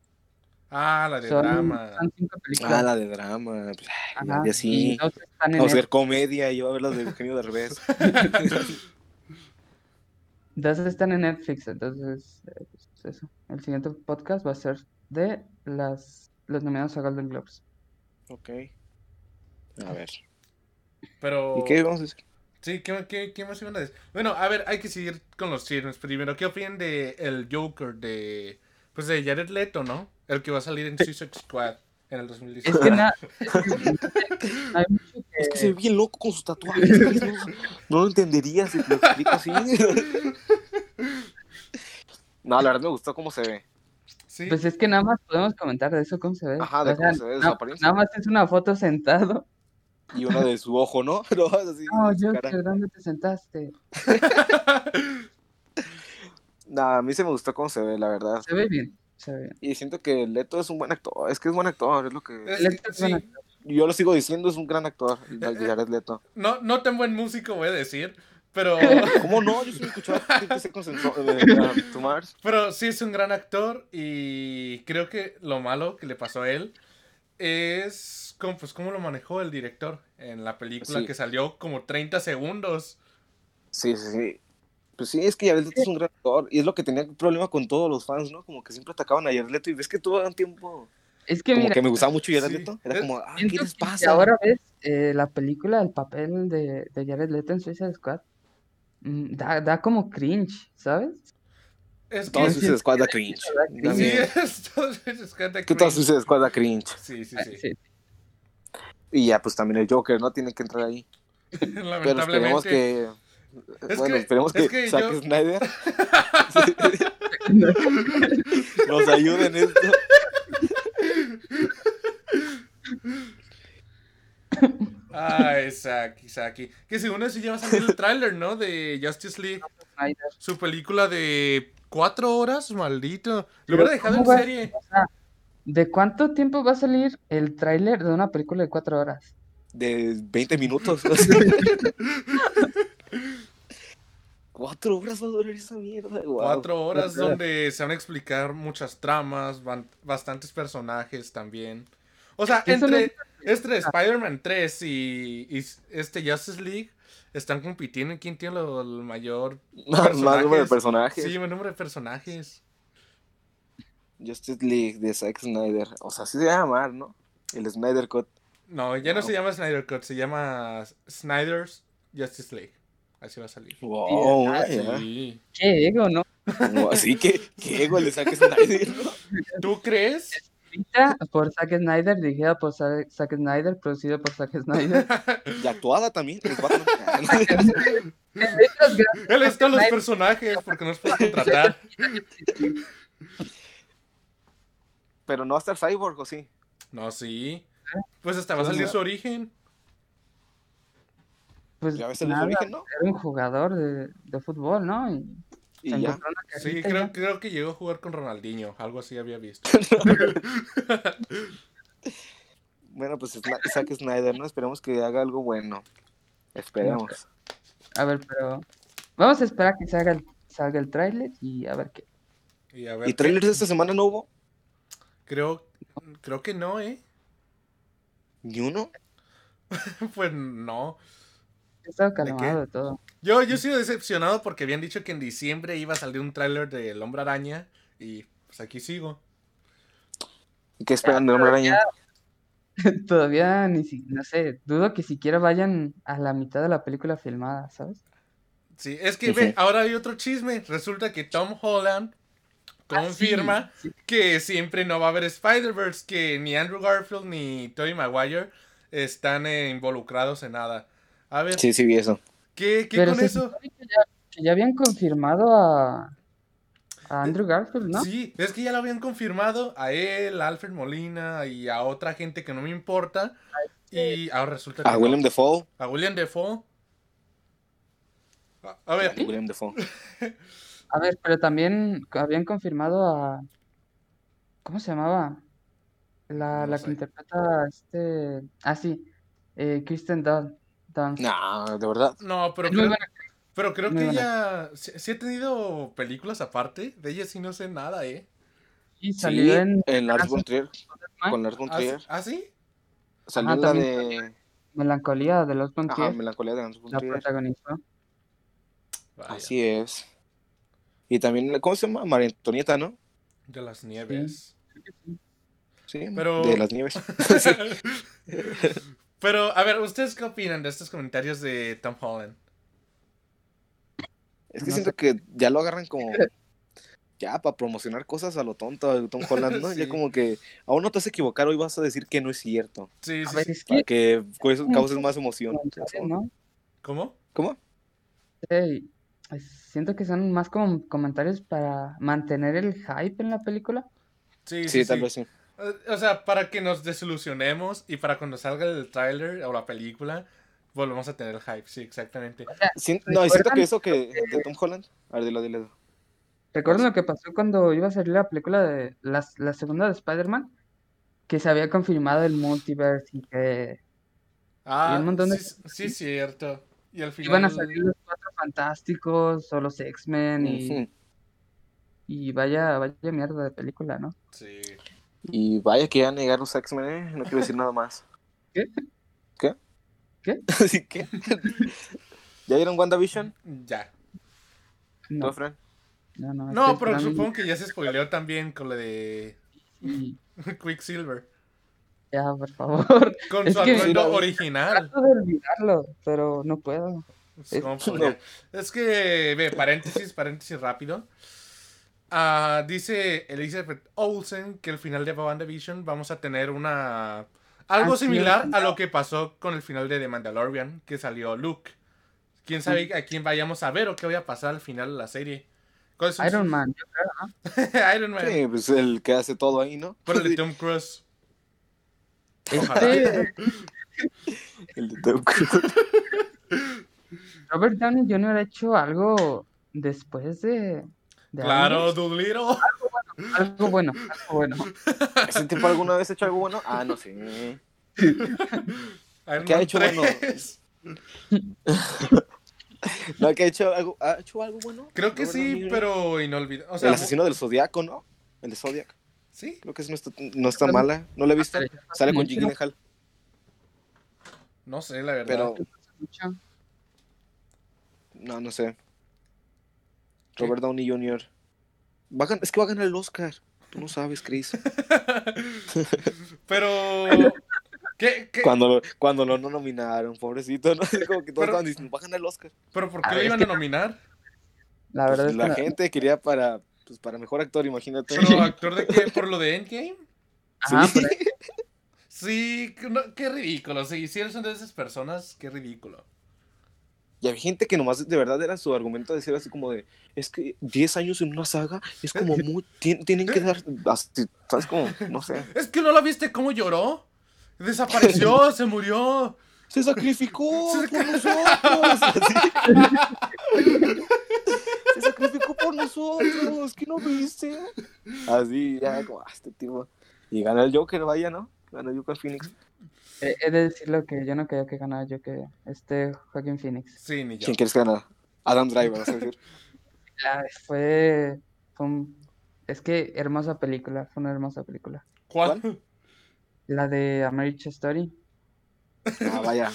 Speaker 2: Ah, la de
Speaker 1: Son,
Speaker 2: drama.
Speaker 1: son cinco películas.
Speaker 3: Ah, la de drama.
Speaker 1: Ajá, y
Speaker 3: sí.
Speaker 1: dos están en
Speaker 3: Vamos a ver comedia y yo a ver las de Eugenio Derbez. *laughs*
Speaker 1: dos están en Netflix, entonces, eh, pues, eso. El siguiente podcast va a ser de las los nominados a Golden Globes.
Speaker 3: Ok. A ver.
Speaker 2: Pero.
Speaker 3: ¿Y qué vamos a decir?
Speaker 2: Sí, ¿qué, qué, qué más iban a decir? Bueno, a ver, hay que seguir con los chismes primero. ¿Qué opinan de el Joker de. Pues de Jared Leto, ¿no? El que va a salir en Suicide Squad en el
Speaker 1: Es
Speaker 2: 2019.
Speaker 1: que na- *laughs* es que mucho
Speaker 3: Es que se ve bien loco con sus tatuajes. No, no lo entendería si te lo explico así. *laughs* No, la verdad me gustó cómo se ve.
Speaker 2: Sí.
Speaker 1: Pues es que nada más podemos comentar de eso cómo se ve.
Speaker 3: Ajá, de
Speaker 1: O sea,
Speaker 3: cómo se ve, apariencia.
Speaker 1: nada más es una foto sentado.
Speaker 3: Y una de su ojo, ¿no? *laughs* No, así,
Speaker 1: No, yo,
Speaker 3: cara.
Speaker 1: ¿dónde te sentaste? *laughs*
Speaker 3: No, a mí se me gustó cómo se ve, la verdad.
Speaker 1: Se ve bien, se ve bien.
Speaker 3: Y siento que Leto es un buen actor. Es que es buen actor, es lo que.
Speaker 2: Es
Speaker 1: es buen
Speaker 2: sí,
Speaker 3: Yo lo sigo diciendo, es un gran actor, el de Jared Leto.
Speaker 2: no, no tan buen músico, voy a decir. Pero, *laughs*
Speaker 3: ¿Cómo no? Yo sí me escuchaba 50 Seconds en So- de- to Mars.
Speaker 2: pero sí es un gran actor. Y creo que lo malo que le pasó a él es como, pues, cómo lo manejó el director en la película
Speaker 3: Sí.
Speaker 2: que salió como 30 segundos.
Speaker 3: Sí, sí, sí. Pues sí, es que Jared Leto es un gran actor. Y es lo que tenía problema con todos los fans, ¿no? Como que siempre atacaban a Jared Leto. Y ves que tuvo un tiempo.
Speaker 1: Es que
Speaker 3: Como
Speaker 1: mira,
Speaker 3: que me gustaba mucho Jared
Speaker 2: Sí.
Speaker 3: Leto. Era como, ah, ¿qué les
Speaker 1: que
Speaker 3: pasa?
Speaker 1: ahora ves eh, la película, el papel de, de Jared Leto en Suicide Squad, da, da como cringe, ¿sabes?
Speaker 2: Es que
Speaker 3: Todo
Speaker 1: sí, *laughs*
Speaker 3: Suicide Squad da cringe.
Speaker 1: sí, da
Speaker 3: Da
Speaker 1: cringe.
Speaker 2: Sí,
Speaker 3: miedo.
Speaker 2: es todo es que te
Speaker 3: Que todo
Speaker 2: cringe.
Speaker 3: Suicide Squad da cringe.
Speaker 2: Sí, sí, sí.
Speaker 1: sí.
Speaker 3: Y ya, pues también el Joker, ¿no? Tiene que entrar ahí. *laughs* Pero esperemos
Speaker 2: Lamentablemente.
Speaker 3: que.
Speaker 2: Es
Speaker 3: bueno,
Speaker 2: que-
Speaker 3: esperemos
Speaker 2: es
Speaker 3: que,
Speaker 2: que
Speaker 3: Zack
Speaker 2: yo-
Speaker 3: Snyder *laughs* nos ayude en esto.
Speaker 2: Ay, Saki, Saki. Que según eso ya va a salir el tráiler, ¿no? De Justice League. Su película de cuatro horas, maldito. Lo hubiera dejado en
Speaker 1: ¿cómo va-
Speaker 2: serie.
Speaker 1: ¿de cuánto tiempo va a salir el tráiler de una película de cuatro horas?
Speaker 3: De 20 minutos. *laughs* Cuatro horas va a durar esa mierda. guau.
Speaker 2: Cuatro horas donde se van a explicar muchas tramas, van- bastantes personajes también. O sea, entre... este de Spider-Man 3 y, y este Justice League están compitiendo en quién tiene lo- el mayor *laughs*
Speaker 3: Más número de personajes.
Speaker 2: Sí, el número de personajes.
Speaker 3: Justice League de Zack Snyder. O sea, así se llama, ¿no? El Snyder Cut.
Speaker 2: No, ya no, se llama Snyder Cut, se llama Snyder's Justice League. Así va a salir.
Speaker 3: Wow,
Speaker 1: ah.
Speaker 2: Sí.
Speaker 1: Qué ego, ¿no?
Speaker 3: Como Así que, ¿qué ego le Zack Snyder, no?
Speaker 2: ¿Tú crees?
Speaker 1: Escrita por Zack Snyder, dirigida por Zack Snyder, producida por Zack Snyder.
Speaker 3: Y actuada también. *laughs*
Speaker 2: Él está en los personajes porque nos puede contratar.
Speaker 3: Pero no va a estar Cyborg, ¿o sí?
Speaker 2: No, sí. Pues hasta va a salir su origen.
Speaker 1: Pues
Speaker 3: Ya ves el
Speaker 1: nada,
Speaker 3: origen, ¿no?
Speaker 1: era un jugador de, de fútbol, ¿no? Y
Speaker 3: Y
Speaker 1: se
Speaker 3: ya.
Speaker 1: encontró una
Speaker 2: Sí, creo,
Speaker 1: ya.
Speaker 2: creo que llegó a jugar con Ronaldinho. Algo así había visto. *laughs*
Speaker 3: Bueno, pues Zack Snyder, ¿no? Esperemos que haga algo bueno. Esperemos.
Speaker 1: A ver, pero vamos a esperar que salga el, salga el tráiler y a ver qué.
Speaker 2: Y a ver.
Speaker 3: ¿Y
Speaker 2: qué-
Speaker 3: trailers de esta semana no hubo?
Speaker 2: Creo, creo que no, ¿eh?
Speaker 3: ¿Ni uno? *laughs*
Speaker 2: Pues no.
Speaker 1: He estado
Speaker 2: qué?
Speaker 1: calmado de todo.
Speaker 2: Yo, yo he sido decepcionado porque habían dicho que en diciembre iba a salir un tráiler del Hombre Araña. Y pues aquí sigo.
Speaker 3: ¿Y qué esperan de Hombre Araña? *laughs*
Speaker 1: Todavía ni si, no sé, dudo que siquiera vayan a la mitad de la película filmada, ¿sabes?
Speaker 2: Sí, es que ve, ahora hay otro chisme. Resulta que Tom Holland confirma
Speaker 1: Ah, sí, sí.
Speaker 2: que siempre no va a haber Spider-Verse, que ni Andrew Garfield ni Tobey Maguire están eh, involucrados en nada. A ver,
Speaker 3: Sí, sí vi eso.
Speaker 2: ¿qué, qué
Speaker 1: Pero
Speaker 2: con
Speaker 1: se
Speaker 2: eso?
Speaker 1: que ya, que ya habían confirmado a, a Andrew Garfield, ¿no?
Speaker 2: Sí, es que ya lo habían confirmado a él, a Alfred Molina y a otra gente que no me importa. Y ahora resulta que
Speaker 3: A
Speaker 2: no.
Speaker 3: William Defoe.
Speaker 2: a William Defoe. A, a ver,
Speaker 3: William Defoe. *laughs*
Speaker 1: A ver, pero también habían confirmado a... ¿Cómo se llamaba? La,
Speaker 2: No
Speaker 1: la que interpreta este... Ah, sí, eh, Kristen Dunst.
Speaker 3: No, de verdad.
Speaker 2: no, pero creo, pero creo que ella sí, sí ha tenido películas aparte. De ella sí no sé nada, ¿eh?
Speaker 1: Y
Speaker 3: Sí,
Speaker 1: salió en
Speaker 3: en Lars von Trier. Con Lars von
Speaker 2: ¿Ah,
Speaker 3: Trier.
Speaker 2: ¿ah, sí?
Speaker 3: Salió en la de.
Speaker 1: Melancolía de los von
Speaker 3: Ajá,
Speaker 1: Trier,
Speaker 3: Melancolía de Lars von
Speaker 1: la.
Speaker 2: Vaya,
Speaker 3: Así es. Y también, ¿cómo se llama? María Antonieta, ¿no?
Speaker 2: De las nieves.
Speaker 3: Sí,
Speaker 2: Pero-
Speaker 3: de las nieves. *laughs* *laughs* *laughs*
Speaker 2: Pero, a ver, ¿ustedes qué opinan de estos comentarios de Tom Holland?
Speaker 3: Es que
Speaker 1: No
Speaker 3: siento que ya lo agarran como. Ya, para promocionar cosas a lo tonto a Tom Holland, ¿no? *laughs*
Speaker 2: Sí.
Speaker 3: Ya como que aún no te vas a equivocar, hoy vas a decir que no es cierto.
Speaker 2: Sí,
Speaker 1: A
Speaker 2: sí,
Speaker 1: ver,
Speaker 2: sí.
Speaker 1: es
Speaker 3: Para
Speaker 1: que...
Speaker 3: que causes, más emoción.
Speaker 1: ¿no?
Speaker 2: ¿Cómo?
Speaker 3: ¿Cómo?
Speaker 1: Sí, pues, siento que son más como comentarios para mantener el hype en la película.
Speaker 2: Sí,
Speaker 3: Sí,
Speaker 2: sí,
Speaker 3: tal
Speaker 2: sí.
Speaker 3: vez sí.
Speaker 2: O sea, para que nos desilusionemos y para cuando salga el tráiler o la película, volvemos a tener el hype. Sí, exactamente.
Speaker 3: No, y siento que eso que de Tom Holland. A ver, dilo, dilo.
Speaker 1: ¿Recuerdan lo que pasó cuando iba a salir la película de la, la segunda de Spider-Man? Que se había confirmado el multiverse y que
Speaker 2: Ah,
Speaker 1: un montón de
Speaker 2: sí, sí, cierto. Y al final...
Speaker 1: iban a salir los cuatro fantásticos o los X-Men y, y vaya, vaya mierda de película, ¿no?
Speaker 2: Sí.
Speaker 3: Y vaya que ya negar los X-Men, ¿eh? No quiero decir nada más.
Speaker 1: ¿Qué?
Speaker 3: ¿Qué?
Speaker 1: ¿Qué? *laughs*
Speaker 3: ¿Sí, qué? ¿Ya vieron WandaVision?
Speaker 2: Ya.
Speaker 3: ¿Tú,
Speaker 1: No,
Speaker 3: Fran?
Speaker 1: no, no,
Speaker 2: No,
Speaker 1: estoy
Speaker 2: pero supongo que ya se spoileó también con lo de
Speaker 1: y- *laughs*
Speaker 2: Quicksilver.
Speaker 1: Ya, por favor.
Speaker 2: Con
Speaker 1: Es
Speaker 2: su
Speaker 1: que-
Speaker 2: atuendo
Speaker 3: no.
Speaker 2: original.
Speaker 1: Trato de olvidarlo, pero no puedo.
Speaker 2: ¿cómo podría? Es que, ve, paréntesis, paréntesis rápido. Ah, dice Elizabeth Olsen que al final de WandaVision vamos a tener una... Algo similar a lo que pasó con el final de The Mandalorian, que salió Luke. ¿Quién sabe a quién vayamos a ver o qué vaya a pasar al final de la serie? ¿Cuáles son
Speaker 1: Iron Man. *laughs*
Speaker 2: Iron Man.
Speaker 3: Sí, pues el que hace todo ahí, ¿no?
Speaker 2: Pero el de Tom Cruise. Ojalá. *laughs*
Speaker 3: El de Tom Cruise.
Speaker 1: Robert Downey Jr. ha hecho algo después de, de
Speaker 2: Claro,
Speaker 1: Iron
Speaker 2: Doolittle.
Speaker 1: Man. algo bueno, algo bueno. *laughs*
Speaker 3: ¿Ese tipo alguna vez ha hecho algo bueno? Ah, no sé. *laughs*
Speaker 2: Iron
Speaker 3: ¿Qué ha hecho bueno?
Speaker 2: 3. *laughs*
Speaker 3: ¿No que ha hecho algo, ha hecho algo bueno?
Speaker 2: Creo que sí, pero inolvidable. O sea,
Speaker 3: el asesino del Zodiaco, ¿no? El de Zodiac.
Speaker 2: Sí.
Speaker 3: Creo que es no está, no está mala. ¿No la he visto? Sale con. Jake Gyllenhaal.
Speaker 2: No sé, la verdad.
Speaker 3: Pero, no, no sé.
Speaker 2: ¿Qué?
Speaker 3: Robert Downey Jr. Va a gan- es que va a ganar el Oscar. Tú no sabes, Chris. *laughs*
Speaker 2: Pero. ¿Qué, qué?
Speaker 3: Cuando lo, cuando lo no nominaron, pobrecito, ¿no? *laughs* Como que todos
Speaker 2: Pero-
Speaker 3: estaban diciendo, va a ganar el Oscar.
Speaker 2: ¿Pero por qué lo iban a nominar?
Speaker 1: La verdad
Speaker 3: Pues
Speaker 1: es
Speaker 3: la
Speaker 1: que no-
Speaker 3: gente quería para, pues, para mejor actor, imagínate.
Speaker 2: ¿Pero *laughs* actor de qué? ¿Por lo de Endgame?
Speaker 1: Ajá,
Speaker 3: Sí.
Speaker 2: Sí, no, qué ridículo. Si hicieron de esas personas, qué ridículo.
Speaker 3: Y había gente que nomás de verdad era su argumento decir así como de, es que 10 años en una saga es como muy, tien- tienen que dar, así, ¿sabes? Como, no sé. *laughs*
Speaker 2: Es que no la viste cómo lloró. Desapareció, *laughs* se murió.
Speaker 3: Se sacrificó *laughs*
Speaker 2: Se
Speaker 3: por nosotros. así. Se sacrificó por nosotros, ¿qué no viste? Así, ya, como, ah, este tipo. Y gana el Joker, vaya, ¿no? Gana el Joker Phoenix.
Speaker 1: He, he de decirlo que yo no quería que ganara yo que este Joaquin Phoenix.
Speaker 2: Sí, ni yo.
Speaker 3: ¿Quién quieres que gane? Adam Driver, vas a decir.
Speaker 1: La- *laughs* fue, fue un- es que hermosa película, fue una hermosa película.
Speaker 2: ¿Cuál?
Speaker 1: La de A Marriage Story.
Speaker 3: Ah, vaya.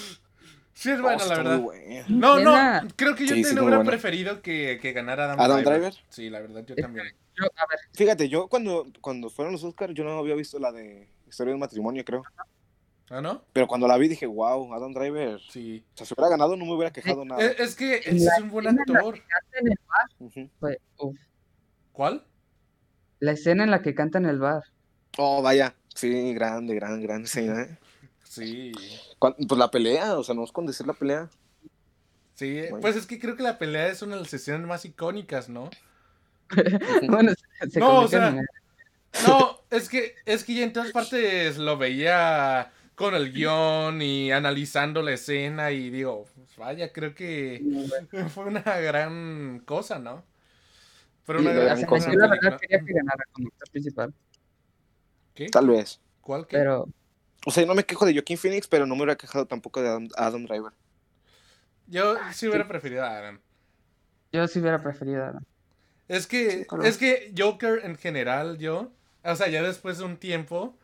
Speaker 2: Sí, es
Speaker 3: Oh,
Speaker 2: buena, la
Speaker 3: está muy
Speaker 2: verdad.
Speaker 3: buena.
Speaker 2: No, no, creo que yo
Speaker 3: Sí, sí,
Speaker 2: te
Speaker 3: muy
Speaker 2: hubiera preferido que, que ganara Adam,
Speaker 3: ¿Adam
Speaker 2: Driver.
Speaker 3: Driver?
Speaker 2: Sí, la verdad, yo
Speaker 1: Es
Speaker 2: también.
Speaker 1: Yo, a ver,
Speaker 3: Fíjate, yo cuando, cuando fueron los Oscars, yo no había visto la de Historia de un matrimonio, creo.
Speaker 2: ¿Ah, no?
Speaker 3: Pero cuando la vi dije, wow, Adam Driver.
Speaker 2: Sí.
Speaker 3: O sea, si hubiera ganado no me hubiera quejado nada.
Speaker 2: Es, es que es
Speaker 1: la
Speaker 2: un buen actor.
Speaker 1: canta en el bar
Speaker 3: Ujú.
Speaker 1: fue, uf.
Speaker 2: ¿Cuál?
Speaker 1: La escena en la que canta en el bar.
Speaker 3: Oh, vaya. Sí, grande, gran, gran escena, ¿eh?
Speaker 2: Sí.
Speaker 3: Pues la pelea, o sea, no es con decir la pelea.
Speaker 2: Sí,
Speaker 3: Bueno.
Speaker 2: pues es que creo que la pelea es una de las sesiones más icónicas, ¿no? *laughs*
Speaker 1: Bueno, se, se
Speaker 2: No, o sea,
Speaker 1: en-
Speaker 2: No, es que, es que ya en todas partes lo veía con el guion y analizando la escena y digo, pues vaya, creo que *laughs* fue una gran cosa, ¿no? Pero
Speaker 1: Sí,
Speaker 2: una
Speaker 3: la
Speaker 2: gran,
Speaker 3: cosa.
Speaker 1: yo la verdad quería que ganara como actor principal,
Speaker 2: ¿Qué?
Speaker 3: Tal vez.
Speaker 2: ¿Cuál? qué?
Speaker 1: pero
Speaker 3: O sea, yo no me quejo de Joaquin Phoenix, pero no me hubiera quejado tampoco de Adam, Adam Driver.
Speaker 2: Yo sí hubiera preferido a Adam.
Speaker 1: yo sí hubiera preferido a-
Speaker 2: Es que,
Speaker 3: Sí, claro.
Speaker 2: es que Joker en general, yo, o sea, ya después de un tiempo,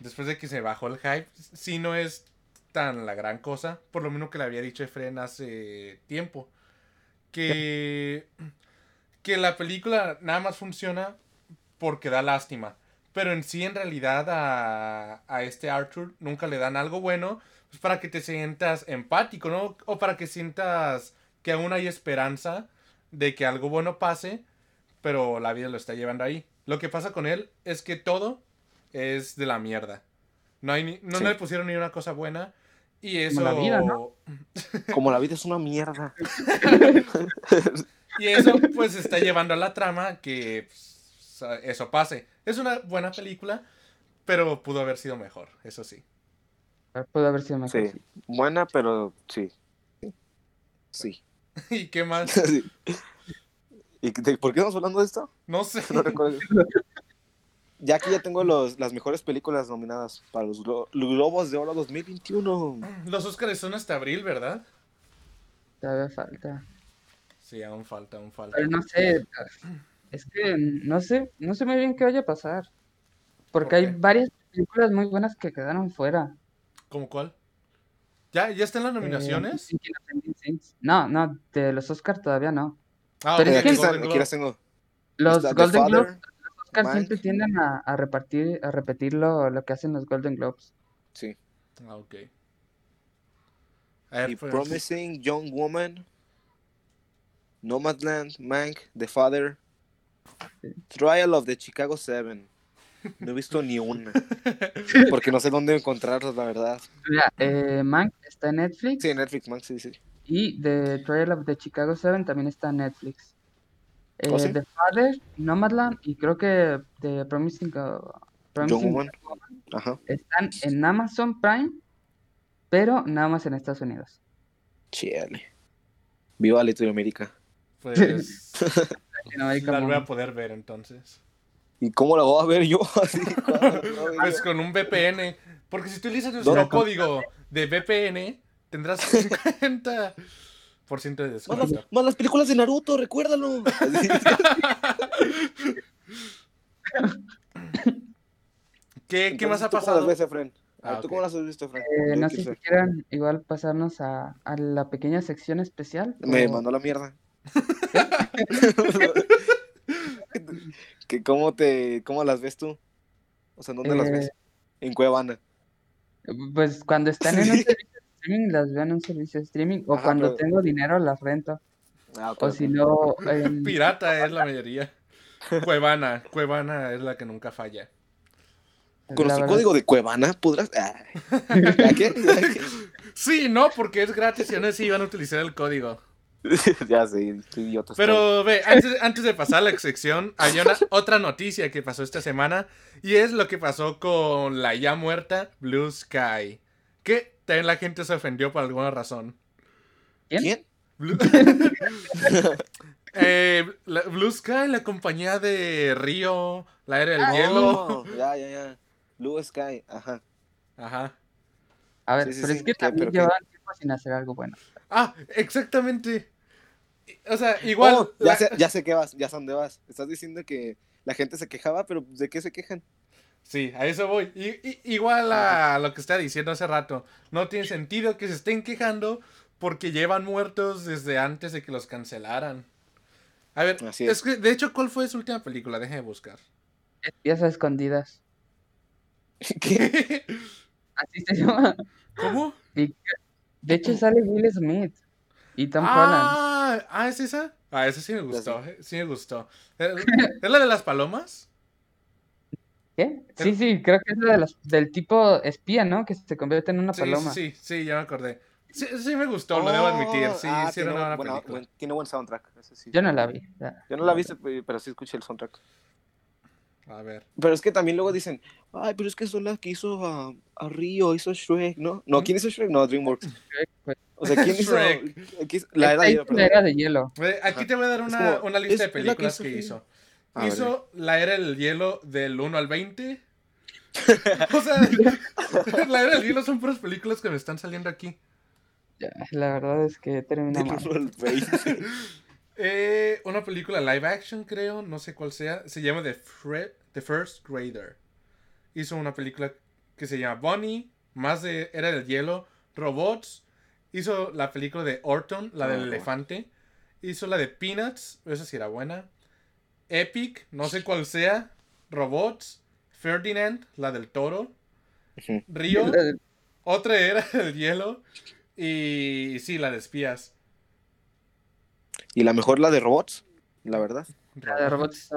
Speaker 2: después de que se bajó el hype, sí no es tan la gran cosa, por lo mismo que le había dicho Efren hace tiempo, que, que la película nada más funciona porque da lástima, pero en sí en realidad a, a este Arthur nunca le dan algo bueno, pues para que te sientas empático, ¿no? O para que sientas que aún hay esperanza de que algo bueno pase, pero la vida lo está llevando ahí. Lo que pasa con él es que todo es de la mierda. No, hay ni- no
Speaker 3: Sí.
Speaker 2: le pusieron ni una cosa buena. Y eso.
Speaker 1: la vida, ¿no? *laughs*
Speaker 3: Como la vida es una mierda.
Speaker 2: Y eso, pues, está llevando a la trama que pues, eso pase. Es una buena película, pero pudo haber sido mejor, eso sí.
Speaker 1: pudo haber sido mejor.
Speaker 3: Sí. Buena, pero sí. Sí. *laughs*
Speaker 2: ¿Y qué más? *laughs*
Speaker 3: Sí. ¿Y de- por qué estamos hablando de esto?
Speaker 2: No sé.
Speaker 3: No recuerdo. Ya aquí ya tengo los, las mejores películas nominadas para los Glo- Globos de Oro 2021.
Speaker 2: Los Oscars son hasta abril, ¿verdad?
Speaker 1: Todavía falta.
Speaker 2: Sí, aún falta, aún falta.
Speaker 1: Pero no sé, es que no sé, no sé muy bien qué vaya a pasar. Porque
Speaker 2: ¿Por
Speaker 1: hay varias películas muy buenas que quedaron fuera.
Speaker 2: ¿Cómo cuál? ¿Ya, ¿Ya están las
Speaker 1: Eh,
Speaker 2: nominaciones?
Speaker 1: Things. No, no, de los Oscars todavía no.
Speaker 2: Ah,
Speaker 1: pero
Speaker 2: ok,
Speaker 1: es
Speaker 3: aquí,
Speaker 1: que-
Speaker 3: están,
Speaker 2: Golden
Speaker 3: aquí las tengo.
Speaker 1: Los Golden Globes, siempre tienden a, a repartir, a repetir lo, lo que hacen los Golden Globes.
Speaker 3: Sí.
Speaker 2: Ah, ok.
Speaker 3: Y
Speaker 2: pues,
Speaker 3: Promising Young Woman, Nomadland, Mank, The Father, Trial of the Chicago Seven. No he visto ni una. *laughs* Porque no sé dónde encontrarlas, la verdad.
Speaker 1: Mira, eh, Mank está en Netflix
Speaker 3: Sí, en Netflix, Mank, sí, sí.
Speaker 1: y The Trial of the Chicago 7 también está en Netflix. Eh,
Speaker 3: ¿Oh, sí?
Speaker 1: The Father, Nomadland y creo que The Promising, uh,
Speaker 3: Young
Speaker 1: Promising
Speaker 3: Woman. Ajá.
Speaker 1: están en Amazon Prime, pero nada más en Estados Unidos.
Speaker 3: Chale. Viva Latinoamérica.
Speaker 2: pues *laughs*
Speaker 1: Latinoamérica
Speaker 2: las voy a poder ver entonces.
Speaker 3: ¿Y cómo la voy a ver yo? *laughs* Así, *laughs*
Speaker 2: Pues con un VPN. Porque si utilizas nuestro código de VPN, tendrás 50% de
Speaker 3: Más
Speaker 2: descuento.
Speaker 3: las, más las películas de Naruto, recuérdalo. *laughs*
Speaker 2: ¿Qué, ¿Qué más ha
Speaker 3: ¿tú cómo
Speaker 2: pasado?
Speaker 3: las ves, Efren? Ah, ¿Tú cómo las has visto, Frank?
Speaker 1: Eh, no sé si quieran igual pasarnos a, a la pequeña sección especial.
Speaker 3: Me mandó la mierda. *laughs* *laughs* ¿Qué, cómo, te, ¿Cómo las ves tú? O sea, ¿dónde las ves? Eh, en Cuevana.
Speaker 1: Pues cuando están en un servicio de streaming, las veo en un servicio de streaming. O cuando tengo dinero, las rento. Ah, o si no. *laughs*
Speaker 2: Pirata es la mayoría. Cuevana. Cuevana es la que nunca falla.
Speaker 3: ¿Con el código de Cuevana podrás. Ah. *laughs* qué?
Speaker 2: Sí, no, porque es gratis y aún así iban a utilizar el código. *laughs*
Speaker 3: ya sé, estoy idiota.
Speaker 2: Pero ve, antes, de pasar a la sección, hay una otra noticia que pasó esta semana y es lo que pasó con la ya muerta Blue Sky. Que también la gente se ofendió por alguna razón.
Speaker 3: ¿Quién?
Speaker 2: Blue... *laughs* Eh, Blue Sky, la compañía de Río, la era del ah, hielo.
Speaker 3: Oh, ya, ya, ya. Blue Sky, ajá.
Speaker 2: Ajá.
Speaker 1: A ver, pero es que también llevaban tiempo sin hacer algo bueno.
Speaker 2: Ah, exactamente. O sea, igual. Oh,
Speaker 3: ya, sé, ya sé qué vas, ya sé dónde vas. Estás diciendo que la gente se quejaba, pero ¿de qué se quejan?
Speaker 2: Sí, a eso voy. igual a lo que estaba diciendo hace rato. No tiene sentido que se estén quejando porque llevan muertos desde antes de que los cancelaran. A ver, es. que, de hecho, ¿cuál fue su última película? Déjame buscar.
Speaker 1: Espías escondidas. *laughs*
Speaker 3: ¿Qué?
Speaker 1: Así se llama.
Speaker 2: ¿Cómo?
Speaker 1: De hecho, sale Will Smith y Tom
Speaker 2: ah, Holland. Ah, ¿es esa? Ah, esa sí me gustó. Sí me gustó. ¿Es la de las palomas?
Speaker 1: ¿Qué? Sí, sí, creo que es la de las, del tipo espía, ¿no? Que se convierte en una paloma.
Speaker 2: Sí, sí, ya me acordé. Sí, sí me gustó, lo debo admitir. Sí,
Speaker 3: ah,
Speaker 2: sí,
Speaker 3: era una buena, película. tiene buen soundtrack.
Speaker 1: Yo no la vi.
Speaker 3: Yo no la vi, pero sí escuché el soundtrack.
Speaker 2: A ver.
Speaker 3: Pero es que también luego dicen, ay, pero es que son las que hizo a, a Río, hizo Shrek, ¿no? No, ¿quién hizo Shrek? No, DreamWorks. Pues. O sea, ¿quién *laughs* hizo?
Speaker 1: La era de hielo. La era de hielo.
Speaker 2: Aquí te voy a dar una, una lista de películas que, hizo. hizo La Era del Hielo del 1 al 20. *laughs* o sea, *laughs* La Era del Hielo son puras películas que me están saliendo aquí.
Speaker 1: Ya, la verdad es que termina mal. *laughs*
Speaker 2: eh, una película live action, creo, no sé cuál sea. Se llama The, The First Grader. Hizo una película que se llama Bonnie, más de Era del Hielo, Robots. Hizo la película de Orton, la del ah, elefante. Hizo la de Peanuts, esa sí era buena. Epic, no sé cuál sea. Robots. Ferdinand, la del toro. Río, otra era *laughs* del hielo. Y sí, la de espías.
Speaker 3: Y la mejor, la de robots, la verdad.
Speaker 1: La de robots